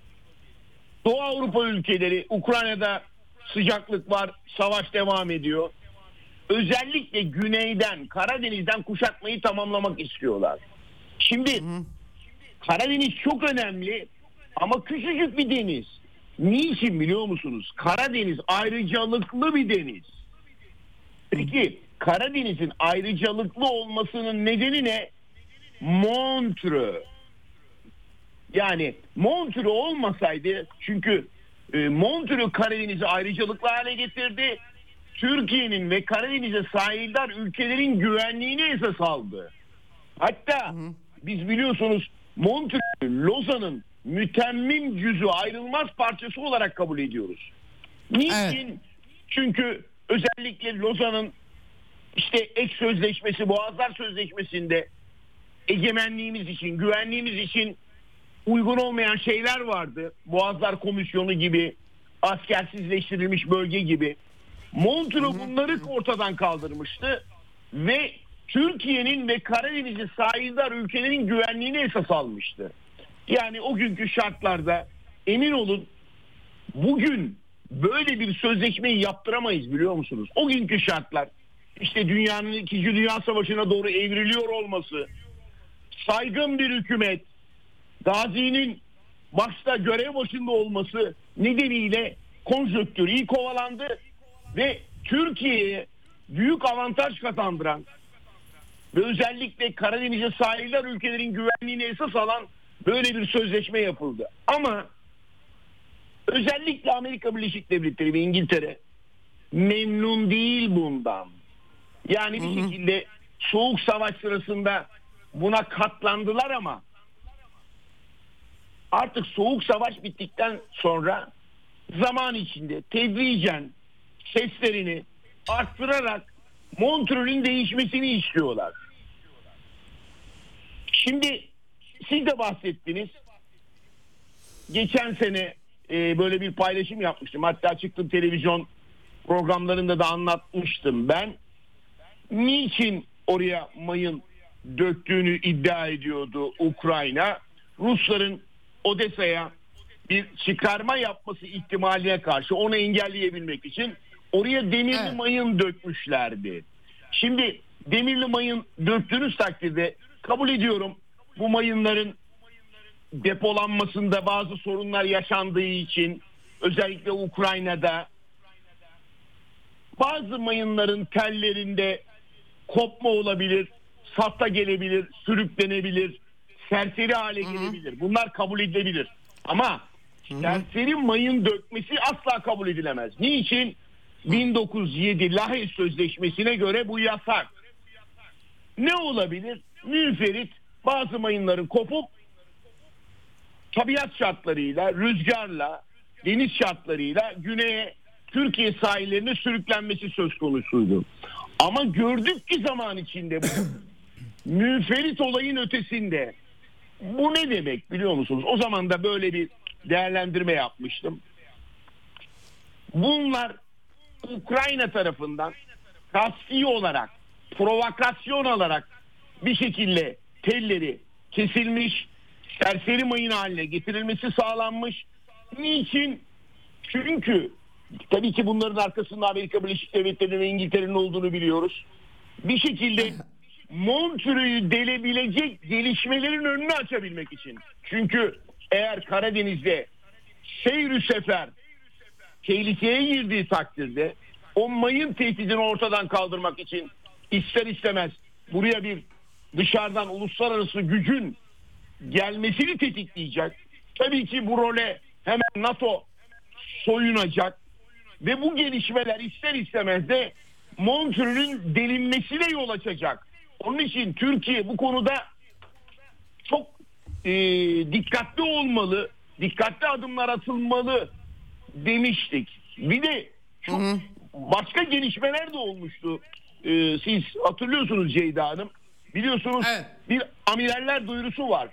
Doğu Avrupa ülkeleri, Ukrayna'da sıcaklık var, savaş devam ediyor. Özellikle güneyden, Karadeniz'den kuşatmayı tamamlamak istiyorlar. Şimdi Karadeniz çok önemli ama küçücük bir deniz. Niçin biliyor musunuz? Karadeniz ayrıcalıklı bir deniz. Peki Karadeniz'in ayrıcalıklı olmasının nedeni ne? Montreux. Yani Montreux olmasaydı çünkü e, Montreux Karadeniz'i ayrıcalıklı hale getirdi. Türkiye'nin ve Karadeniz'e sahildar ülkelerin güvenliğini esas aldı. Hatta biz biliyorsunuz Montreux Lozan'ın mütemmim cüzü ayrılmaz parçası olarak kabul ediyoruz. Niçin? Evet. Çünkü özellikle Lozan'ın işte ek sözleşmesi, Boğazlar Sözleşmesi'nde egemenliğimiz için, güvenliğimiz için uygun olmayan şeyler vardı. Boğazlar Komisyonu gibi, askersizleştirilmiş bölge gibi. Montreux bunları ortadan kaldırmıştı ve Türkiye'nin ve Karadeniz'i sahildar ülkelerin güvenliğini esas almıştı. Yani o günkü şartlarda emin olun bugün böyle bir sözleşmeyi yaptıramayız biliyor musunuz? O günkü şartlar işte dünyanın 2. Dünya Savaşı'na doğru evriliyor olması, saygın bir hükümet, Gazi'nin başta görev başında olması nedeniyle konjöktür iyi kovalandı ve Türkiye'ye büyük avantaj kazandıran ve özellikle Karadeniz'e sahiller ülkelerin güvenliğini esas alan böyle bir sözleşme yapıldı. Ama özellikle Amerika Birleşik Devletleri ve İngiltere memnun değil bundan. Yani bir şekilde soğuk savaş sırasında buna katlandılar ama artık soğuk savaş bittikten sonra zaman içinde tedricen seslerini arttırarak Montreux'ün değişmesini istiyorlar. Şimdi siz de bahsettiniz. Geçen sene e, böyle bir paylaşım yapmıştım. Hatta çıktım televizyon programlarında da anlatmıştım ben. Niçin oraya mayın döktüğünü iddia ediyordu Ukrayna? Rusların Odessa'ya bir çıkarma yapması ihtimaline karşı onu engelleyebilmek için oraya demirli Evet. mayın dökmüşlerdi. Şimdi demirli mayın döktüğünüz takdirde kabul ediyorum bu mayınların depolanmasında bazı sorunlar yaşandığı için özellikle Ukrayna'da bazı mayınların tellerinde kopma olabilir, safta gelebilir, sürüklenebilir, serseri hale gelebilir. Bunlar kabul edilebilir. Ama serseri mayın dökmesi asla kabul edilemez. Niçin? 1907 Lahey Sözleşmesi'ne göre bu yasak. Ne olabilir? Müferit bazı mayınların kopup tabiat şartlarıyla, rüzgarla, deniz şartlarıyla güneye Türkiye sahillerine sürüklenmesi söz konusuydu. Ama gördük ki zaman içinde bu müferit olayın ötesinde. Bu ne demek biliyor musunuz? O zaman da böyle bir değerlendirme yapmıştım. Bunlar Ukrayna tarafından kasti olarak, provokasyon olarak bir şekilde telleri kesilmiş, serseri mayın haline getirilmesi sağlanmış. Niçin? Çünkü tabii ki bunların arkasında Amerika Birleşik Devletleri ve İngiltere'nin olduğunu biliyoruz. Bir şekilde Montreux'u delebilecek gelişmelerin önünü açabilmek için. Çünkü eğer Karadeniz'de seyir sefer tehlikeye girdiği takdirde o mayın tehdidini ortadan kaldırmak için ister istemez buraya bir dışarıdan uluslararası gücün gelmesini tetikleyecek. Tabii ki bu role hemen NATO soyunacak ve bu gelişmeler ister istemez de Montreux'ün delinmesine yol açacak. Onun için Türkiye bu konuda çok e, dikkatli olmalı, dikkatli adımlar atılmalı demiştik. Bir de çok başka gelişmeler de olmuştu. e, siz hatırlıyorsunuz Ceyda Hanım. Biliyorsunuz Evet. bir amiraller duyurusu var.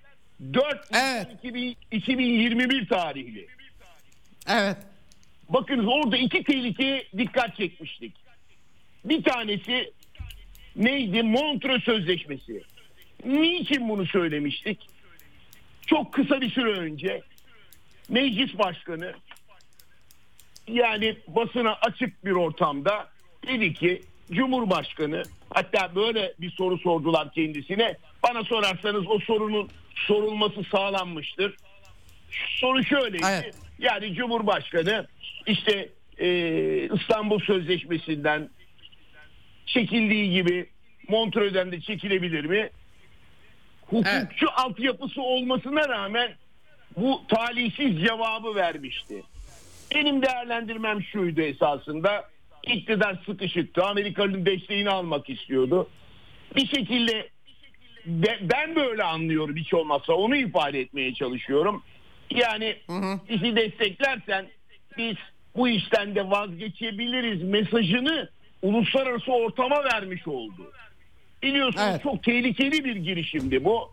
4 Evet. 2000 2021 tarihli. Evet. Bakınız orada iki tehlikeye dikkat çekmiştik. Bir tanesi neydi? Montreux Sözleşmesi. Niçin bunu söylemiştik? Çok kısa bir süre önce meclis başkanı yani basına açık bir ortamda dedi ki Cumhurbaşkanı hatta böyle bir soru sordular kendisine. Bana sorarsanız o sorunun sorulması sağlanmıştır. Soru şöyleydi. Evet. Yani Cumhurbaşkanı işte e, İstanbul Sözleşmesi'nden çekildiği gibi Montreux'den de çekilebilir mi? Hukukçu altyapısı olmasına rağmen bu talihsiz cevabı vermişti. Benim değerlendirmem şuydu esasında. İktidar sıkışıktı. Amerika'nın desteğini almak istiyordu. Bir şekilde de- ben böyle anlıyorum hiç olmazsa onu ifade etmeye çalışıyorum. Yani bizi desteklersen biz bu işten de vazgeçebiliriz mesajını uluslararası ortama vermiş oldu. Biliyorsunuz Evet. çok tehlikeli bir girişimdi bu.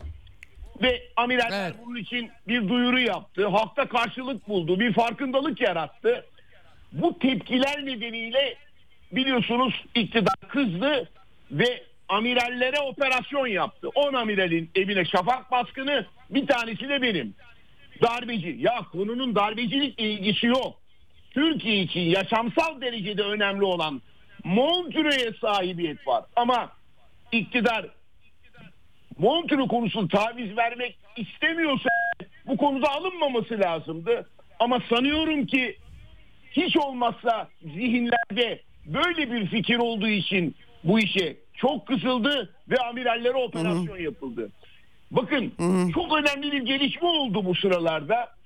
Ve amiraller Evet. bunun için bir duyuru yaptı. Halkta karşılık buldu. Bir farkındalık yarattı. Bu tepkiler nedeniyle biliyorsunuz iktidar kızdı ve amirallere operasyon yaptı. 10 amiralin evine şafak baskını bir tanesi de benim. Darbeci. Ya konunun darbecilik ilgisi yok. Türkiye için yaşamsal derecede önemli olan Montreux'e sahibiyet var. Ama iktidar Montreux konusunda taviz vermek istemiyorsa bu konuda alınmaması lazımdı. Ama sanıyorum ki hiç olmazsa zihinlerde böyle bir fikir olduğu için bu işe çok kızıldı ve amirallere operasyon yapıldı. Bakın çok önemli bir gelişme oldu bu sıralarda.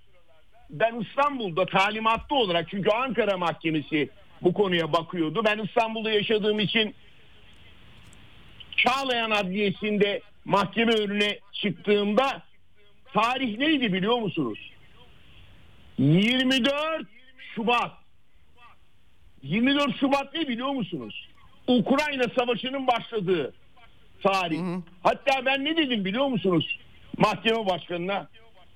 Ben İstanbul'da talimatlı olarak çünkü Ankara Mahkemesi bu konuya bakıyordu. Ben İstanbul'da yaşadığım için Çağlayan Adliyesi'nde mahkeme önüne çıktığımda tarih neydi biliyor musunuz? 24 Şubat. 24 Şubat ne biliyor musunuz? Ukrayna Savaşı'nın başladığı tarih. Hatta ben ne dedim biliyor musunuz? Mahkeme başkanına.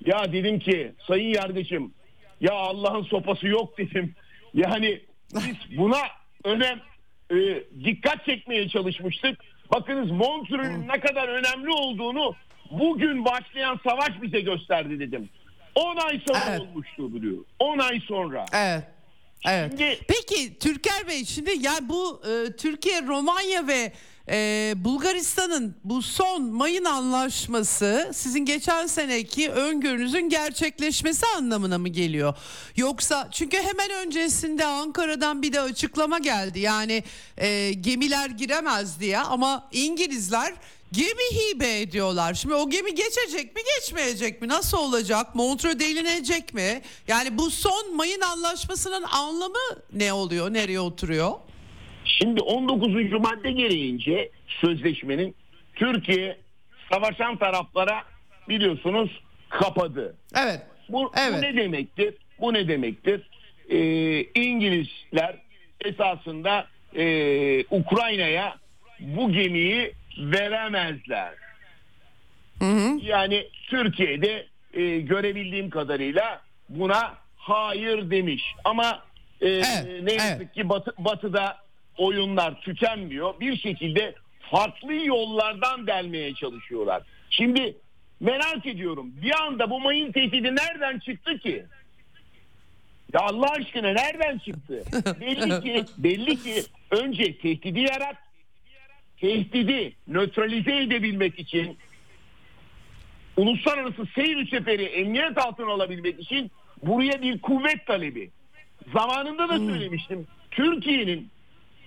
Ya dedim ki sayın yargıcım ya Allah'ın sopası yok dedim. Yani biz buna önem e, dikkat çekmeye çalışmıştık. Bakınız Montreux'ün ne kadar önemli olduğunu bugün başlayan savaş bize gösterdi dedim. 10 ay sonra Evet. olmuştu diyor. 10 ay sonra. Evet. Evet. Şimdi- Peki Türker Bey şimdi yani bu e, Türkiye, Romanya ve e, Bulgaristan'ın bu son mayın anlaşması sizin geçen seneki öngörünüzün gerçekleşmesi anlamına mı geliyor? Yoksa çünkü hemen öncesinde Ankara'dan bir de açıklama geldi. Yani e, gemiler giremez diye ama İngilizler gemi hibe ediyorlar. Şimdi o gemi geçecek mi geçmeyecek mi? Nasıl olacak? Montreux delinecek mi? Yani bu son mayın anlaşmasının anlamı ne oluyor? Nereye oturuyor? Şimdi 19. madde gereğince sözleşmenin Türkiye savaşan taraflara biliyorsunuz kapadı. Evet. Bu, bu Evet. ne demektir? Bu ne demektir? Ee, İngilizler esasında ee, Ukrayna'ya bu gemiyi veremezler. Yani Türkiye'de ee, görebildiğim kadarıyla buna hayır demiş. Ama ee, Evet, ne yazık evet. ki batı, batıda oyunlar tükenmiyor. Bir şekilde farklı yollardan delmeye çalışıyorlar. Şimdi merak ediyorum bir anda bu mayın tehdidi nereden çıktı ki? Ya Allah aşkına nereden çıktı? belli ki belli ki önce tehdidi yarat, tehdidi nötralize edebilmek için uluslararası seyir seferi emniyet altına alabilmek için buraya bir kuvvet talebi. Zamanında da söylemiştim. Türkiye'nin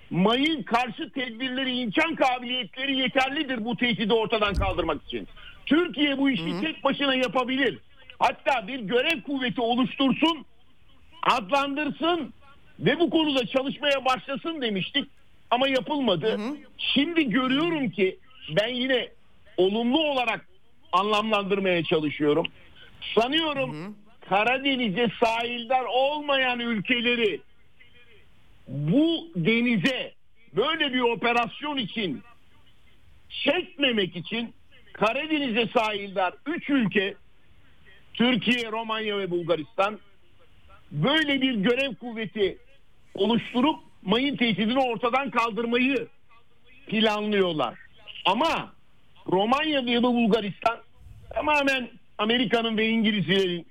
mayın karşı tedbirleri, imkan kabiliyetleri yeterlidir bu tehdidi ortadan kaldırmak için. Türkiye bu işi tek başına yapabilir. Hatta bir görev kuvveti oluştursun, adlandırsın ve bu konuda çalışmaya başlasın demiştik. Ama yapılmadı. Şimdi görüyorum ki ben yine olumlu olarak anlamlandırmaya çalışıyorum. Sanıyorum Karadeniz'e sahildar olmayan ülkeleri bu denize böyle bir operasyon için çekmemek için Karadeniz'e sahildar 3 ülke Türkiye, Romanya ve Bulgaristan böyle bir görev kuvveti oluşturup mayın tehdidini ortadan kaldırmayı planlıyorlar. Ama Romanya ve Bulgaristan tamamen Amerika'nın ve İngilizlerin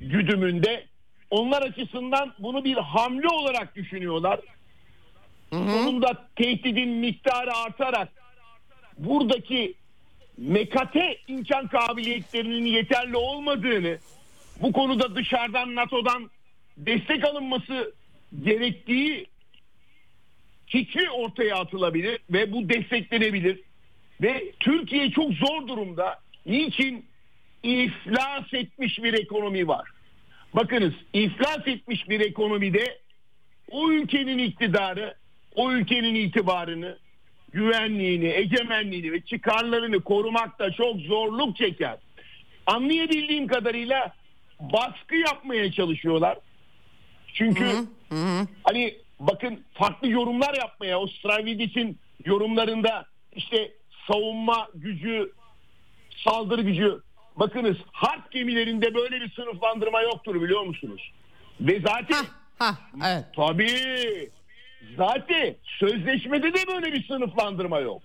güdümünde. Onlar açısından bunu bir hamle olarak düşünüyorlar. Sonunda tehdidin miktarı artarak buradaki mekate imkan kabiliyetlerinin yeterli olmadığını, bu konuda dışarıdan NATO'dan destek alınması gerektiği fikri ortaya atılabilir ve bu desteklenebilir. Ve Türkiye çok zor durumda. Niçin? İflas etmiş bir ekonomi var. Bakınız iflas etmiş bir ekonomide o ülkenin iktidarı, o ülkenin itibarını, güvenliğini, egemenliğini ve çıkarlarını korumakta çok zorluk çeker. Anlayabildiğim kadarıyla baskı yapmaya çalışıyorlar. Çünkü hani bakın farklı yorumlar yapmaya o Stravidis'in yorumlarında işte savunma gücü, saldırı gücü. Bakınız harp gemilerinde böyle bir sınıflandırma yoktur biliyor musunuz? Ve zaten Ha, evet. Tabii. Zaten sözleşmede de böyle bir sınıflandırma yok.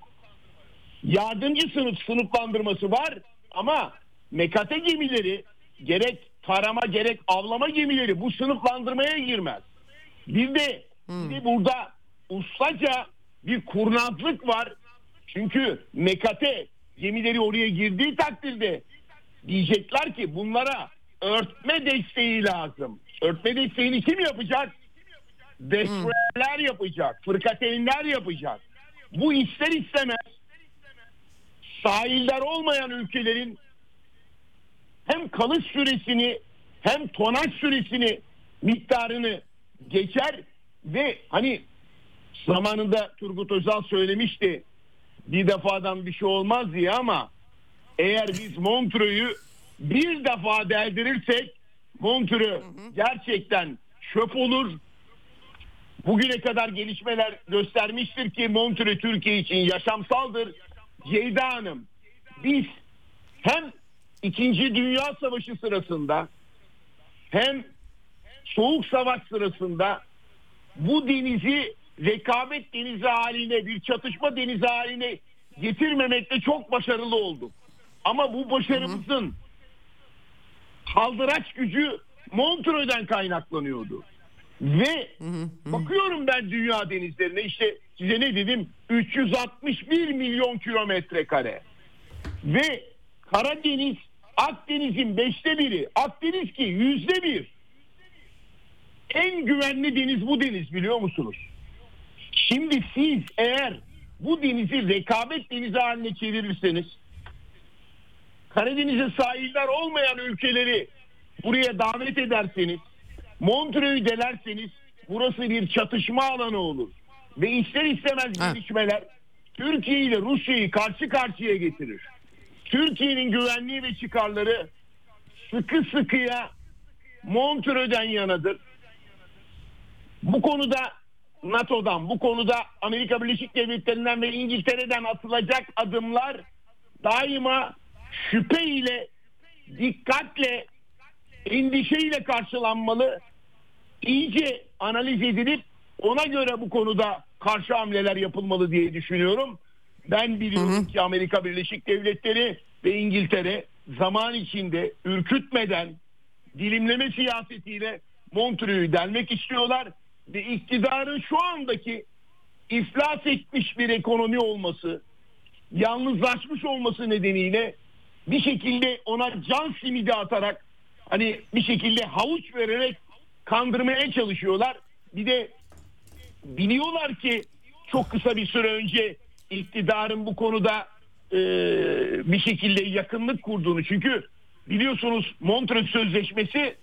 Yardımcı sınıf sınıflandırması var ama mekate gemileri gerek tarama gerek avlama gemileri bu sınıflandırmaya girmez. Bir de, bir de burada ustaca bir kurnazlık var. Çünkü mekate gemileri oraya girdiği takdirde diyecekler ki bunlara örtme desteği lazım. Örtme desteğini kim yapacak? Destroyerler yapacak, fırkateynler yapacak. Bu ister istemez sahiller olmayan ülkelerin hem kalış süresini hem tonaj süresini miktarını geçer ve hani zamanında Turgut Özal söylemişti bir defadan bir şey olmaz diye ama eğer biz Montreux'u bir defa deldirirsek Montreux gerçekten çöp olur. Bugüne kadar gelişmeler göstermiştir ki Montreux Türkiye için yaşamsaldır. Ceyda Hanım biz hem İkinci Dünya Savaşı sırasında hem Soğuk Savaş sırasında bu denizi rekabet denizi haline bir çatışma denizi haline getirmemekte çok başarılı olduk. Ama bu başarımızın kaldıraç gücü Montreux'den kaynaklanıyordu. Ve bakıyorum ben dünya denizlerine işte size ne dedim 361 milyon kilometre kare. Ve Karadeniz Akdeniz'in beşte biri. Akdeniz ki yüzde bir. En güvenli deniz bu deniz biliyor musunuz? Şimdi siz eğer bu denizi rekabet denizi haline çevirirseniz Karadeniz'e sahiller olmayan ülkeleri buraya davet ederseniz Montreux'u delerseniz burası bir çatışma alanı olur. Ve ister istemez Ha. gelişmeler Türkiye ile Rusya'yı karşı karşıya getirir. Türkiye'nin güvenliği ve çıkarları sıkı sıkıya Montreux'den yanadır. Bu konuda NATO'dan, bu konuda Amerika Birleşik Devletleri'nden ve İngiltere'den atılacak adımlar daima şüphe ile, dikkatle, endişeyle karşılanmalı. İyice analiz edilip ona göre bu konuda karşı hamleler yapılmalı diye düşünüyorum. Ben biliyorum ki Amerika Birleşik Devletleri ve İngiltere zaman içinde ürkütmeden dilimleme siyasetiyle Montreux'u delmek istiyorlar ve iktidarın şu andaki iflas etmiş bir ekonomi olması, yalnızlaşmış olması nedeniyle bir şekilde ona can simidi atarak hani bir şekilde havuç vererek kandırmaya çalışıyorlar. Bir de biliyorlar ki çok kısa bir süre önce iktidarın bu konuda e, bir şekilde yakınlık kurduğunu çünkü biliyorsunuz Montreux Sözleşmesi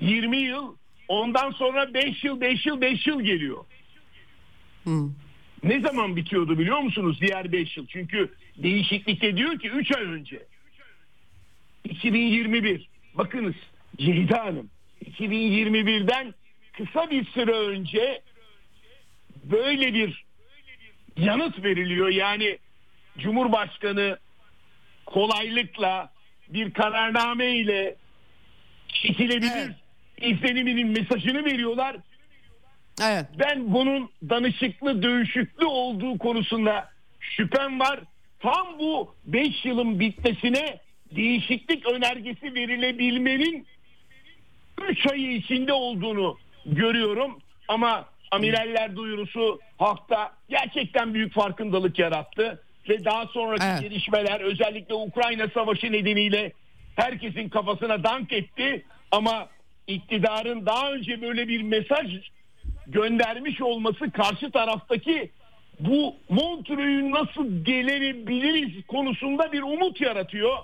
20 yıl ondan sonra 5 yıl 5 yıl 5 yıl geliyor. Ne zaman bitiyordu biliyor musunuz diğer 5 yıl? Çünkü değişiklikte diyor ki 3 ay önce. 2021. Bakınız Ceyda Hanım 2021'den kısa bir süre önce böyle bir yanıt veriliyor. Yani Cumhurbaşkanı kolaylıkla bir kararname ile çekilebilir Evet. izleniminin mesajını veriyorlar. Evet. Ben bunun danışıklı dövüşüklü olduğu konusunda şüphem var. Tam bu 5 yılın bitmesine değişiklik önergesi verilebilmenin 3 ayı içinde olduğunu görüyorum. Ama amiraller duyurusu halkta gerçekten büyük farkındalık yarattı. Ve daha sonraki Evet. gelişmeler özellikle Ukrayna Savaşı nedeniyle herkesin kafasına dank etti. Ama iktidarın daha önce böyle bir mesaj göndermiş olması karşı taraftaki bu Montreux'u nasıl gelebiliriz konusunda bir umut yaratıyor.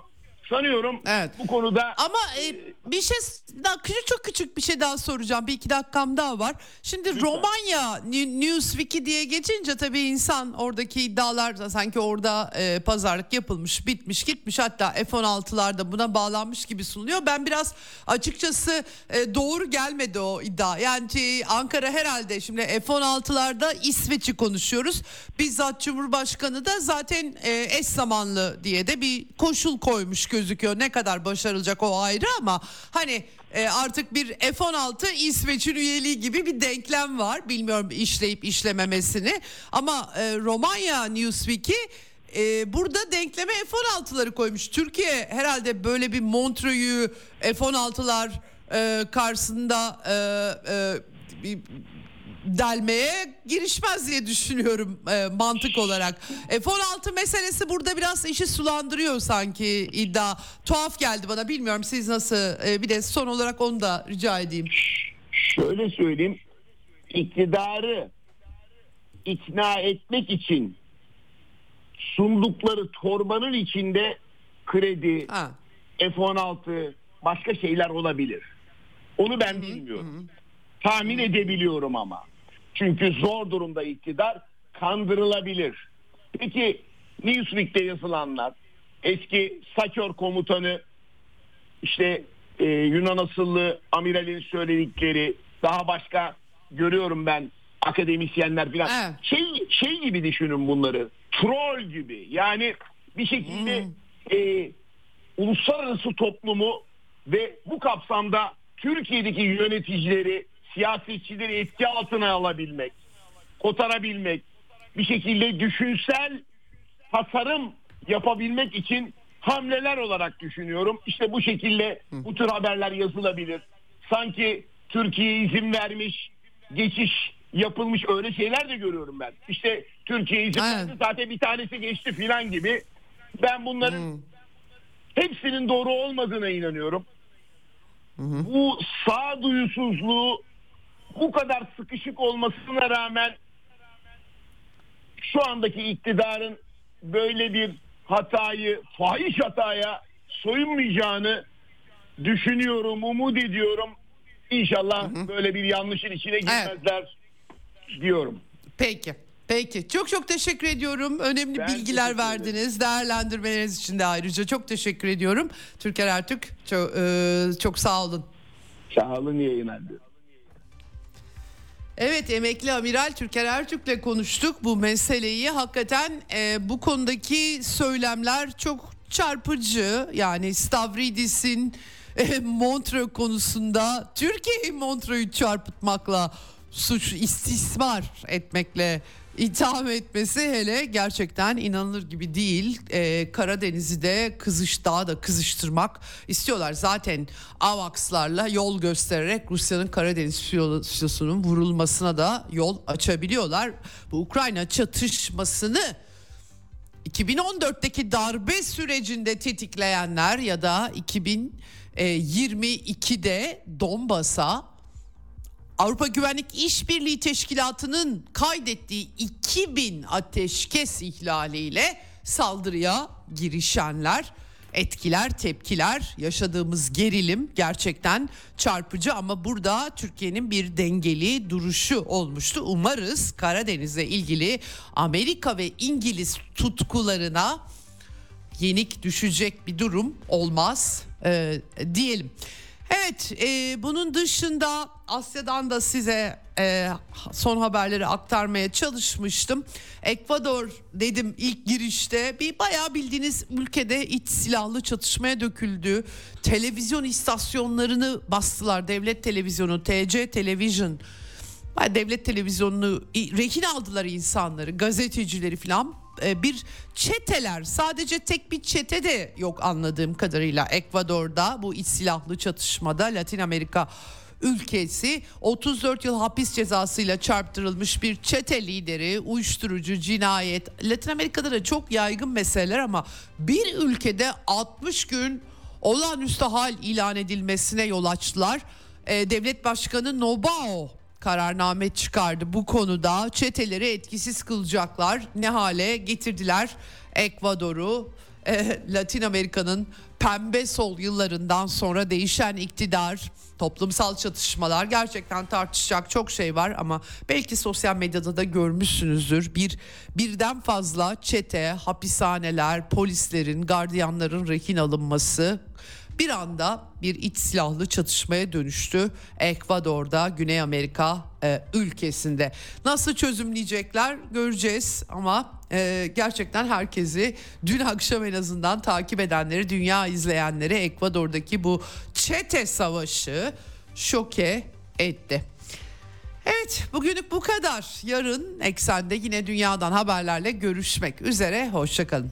Sanıyorum Evet. bu konuda Ama e, bir şey daha küçük çok küçük bir şey daha soracağım. Bir iki dakikam daha var. Şimdi Romanya New- Newsweek'i diye geçince tabii insan oradaki iddialar da sanki orada e, pazarlık yapılmış, bitmiş, gitmiş. Hatta F-16'lar da buna bağlanmış gibi sunuluyor. Ben biraz açıkçası e, doğru gelmedi o iddia. Yani şey, Ankara herhalde şimdi F-16'larda İsveç'i konuşuyoruz. Bizzat Cumhurbaşkanı da zaten e, eş zamanlı diye de bir koşul koymuş gözüküyor. Ne kadar başarılacak o ayrı ama hani e, artık bir F-16 İsveç'in üyeliği gibi bir denklem var. Bilmiyorum işleyip işlememesini ama e, Romanya Newsweek'i e, burada denkleme F-16'ları koymuş. Türkiye herhalde böyle bir Montreux'u F-16'lar e, karşısında e, e, bir delmeye girişmez diye düşünüyorum e, mantık olarak. F-16 meselesi burada biraz işi sulandırıyor sanki iddia. Tuhaf geldi bana bilmiyorum siz nasıl e, bir de son olarak onu da rica edeyim. şöyle söyleyeyim iktidarı ikna etmek için sundukları torbanın içinde kredi, Ha. F-16 başka şeyler olabilir. Onu ben bilmiyorum. Tahmin edebiliyorum ama. Çünkü zor durumda iktidar kandırılabilir. Peki Newsweek'te yazılanlar eski Sakör komutanı işte e, Yunan asıllı amiralin söyledikleri daha başka görüyorum ben akademisyenler biraz Evet. şey şey gibi düşünün bunları troll gibi yani bir şekilde e, uluslararası toplumu ve bu kapsamda Türkiye'deki yöneticileri siyasetçileri etki altına alabilmek kotarabilmek bir şekilde düşünsel tasarım yapabilmek için hamleler olarak düşünüyorum. İşte bu şekilde bu tür haberler yazılabilir. Sanki Türkiye izin vermiş, geçiş yapılmış öyle şeyler de görüyorum ben. İşte Türkiye izin verdi zaten bir tanesi geçti filan gibi. Ben bunların hepsinin doğru olmadığına inanıyorum. Bu sağduyusuzluğu bu kadar sıkışık olmasına rağmen şu andaki iktidarın böyle bir hatayı, fahiş hataya soyunmayacağını düşünüyorum, umut ediyorum. İnşallah böyle bir yanlışın içine girmezler diyorum. Peki. Peki. Çok çok teşekkür ediyorum. Önemli Ben bilgiler verdiniz. Değerlendirmeleriniz için de ayrıca çok teşekkür ediyorum. Türker Ertürk çok, e, çok sağ olun. Sağ olun yayınlar. Evet emekli amiral Türker Ertürk'le konuştuk bu meseleyi. Hakikaten e, bu konudaki söylemler çok çarpıcı. Yani Stavridis'in e, Montreux konusunda Türkiye'yi Montreux'u çarpıtmakla suç istismar etmekle itham etmesi hele gerçekten inanılır gibi değil. Ee, Karadeniz'i de kızış daha da kızıştırmak istiyorlar. Zaten AVAX'larla yol göstererek Rusya'nın Karadeniz filosunun vurulmasına da yol açabiliyorlar. Bu Ukrayna çatışmasını 2014'teki darbe sürecinde tetikleyenler ya da 2022'de Donbas'a Avrupa Güvenlik İşbirliği Teşkilatı'nın kaydettiği 2000 ateşkes ihlaliyle saldırıya girişenler, etkiler, tepkiler, yaşadığımız gerilim gerçekten çarpıcı ama burada Türkiye'nin bir dengeli duruşu olmuştu. Umarız Karadeniz'le ilgili Amerika ve İngiliz tutkularına yenik düşecek bir durum olmaz e, diyelim. Evet e, bunun dışında Asya'dan da size e, son haberleri aktarmaya çalışmıştım. Ekvador dedim ilk girişte bir bayağı bildiğiniz ülkede iç silahlı çatışmaya döküldü. Televizyon istasyonlarını bastılar. Devlet televizyonu, TC Television. Devlet televizyonunu rehin aldılar insanları, gazetecileri falan bir çeteler sadece tek bir çete de yok anladığım kadarıyla Ekvador'da bu iç silahlı çatışmada Latin Amerika ülkesi 34 yıl hapis cezasıyla çarptırılmış bir çete lideri, uyuşturucu, cinayet. Latin Amerika'da da çok yaygın meseleler ama bir ülkede 60 gün olağanüstü hal ilan edilmesine yol açtılar. Ee, Devlet Başkanı Nobao kararname çıkardı bu konuda. Çeteleri etkisiz kılacaklar. Ne hale getirdiler Ekvador'u e, Latin Amerika'nın pembe sol yıllarından sonra değişen iktidar, toplumsal çatışmalar gerçekten tartışacak çok şey var ama belki sosyal medyada da görmüşsünüzdür. Bir birden fazla çete, hapishaneler, polislerin, gardiyanların rehin alınması bir anda bir iç silahlı çatışmaya dönüştü Ekvador'da Güney Amerika e, ülkesinde. Nasıl çözümleyecekler göreceğiz ama e, gerçekten herkesi dün akşam en azından takip edenleri, dünya izleyenleri Ekvador'daki bu çete savaşı şoke etti. Evet bugünlük bu kadar. Yarın Eksen'de yine dünyadan haberlerle görüşmek üzere. Hoşçakalın.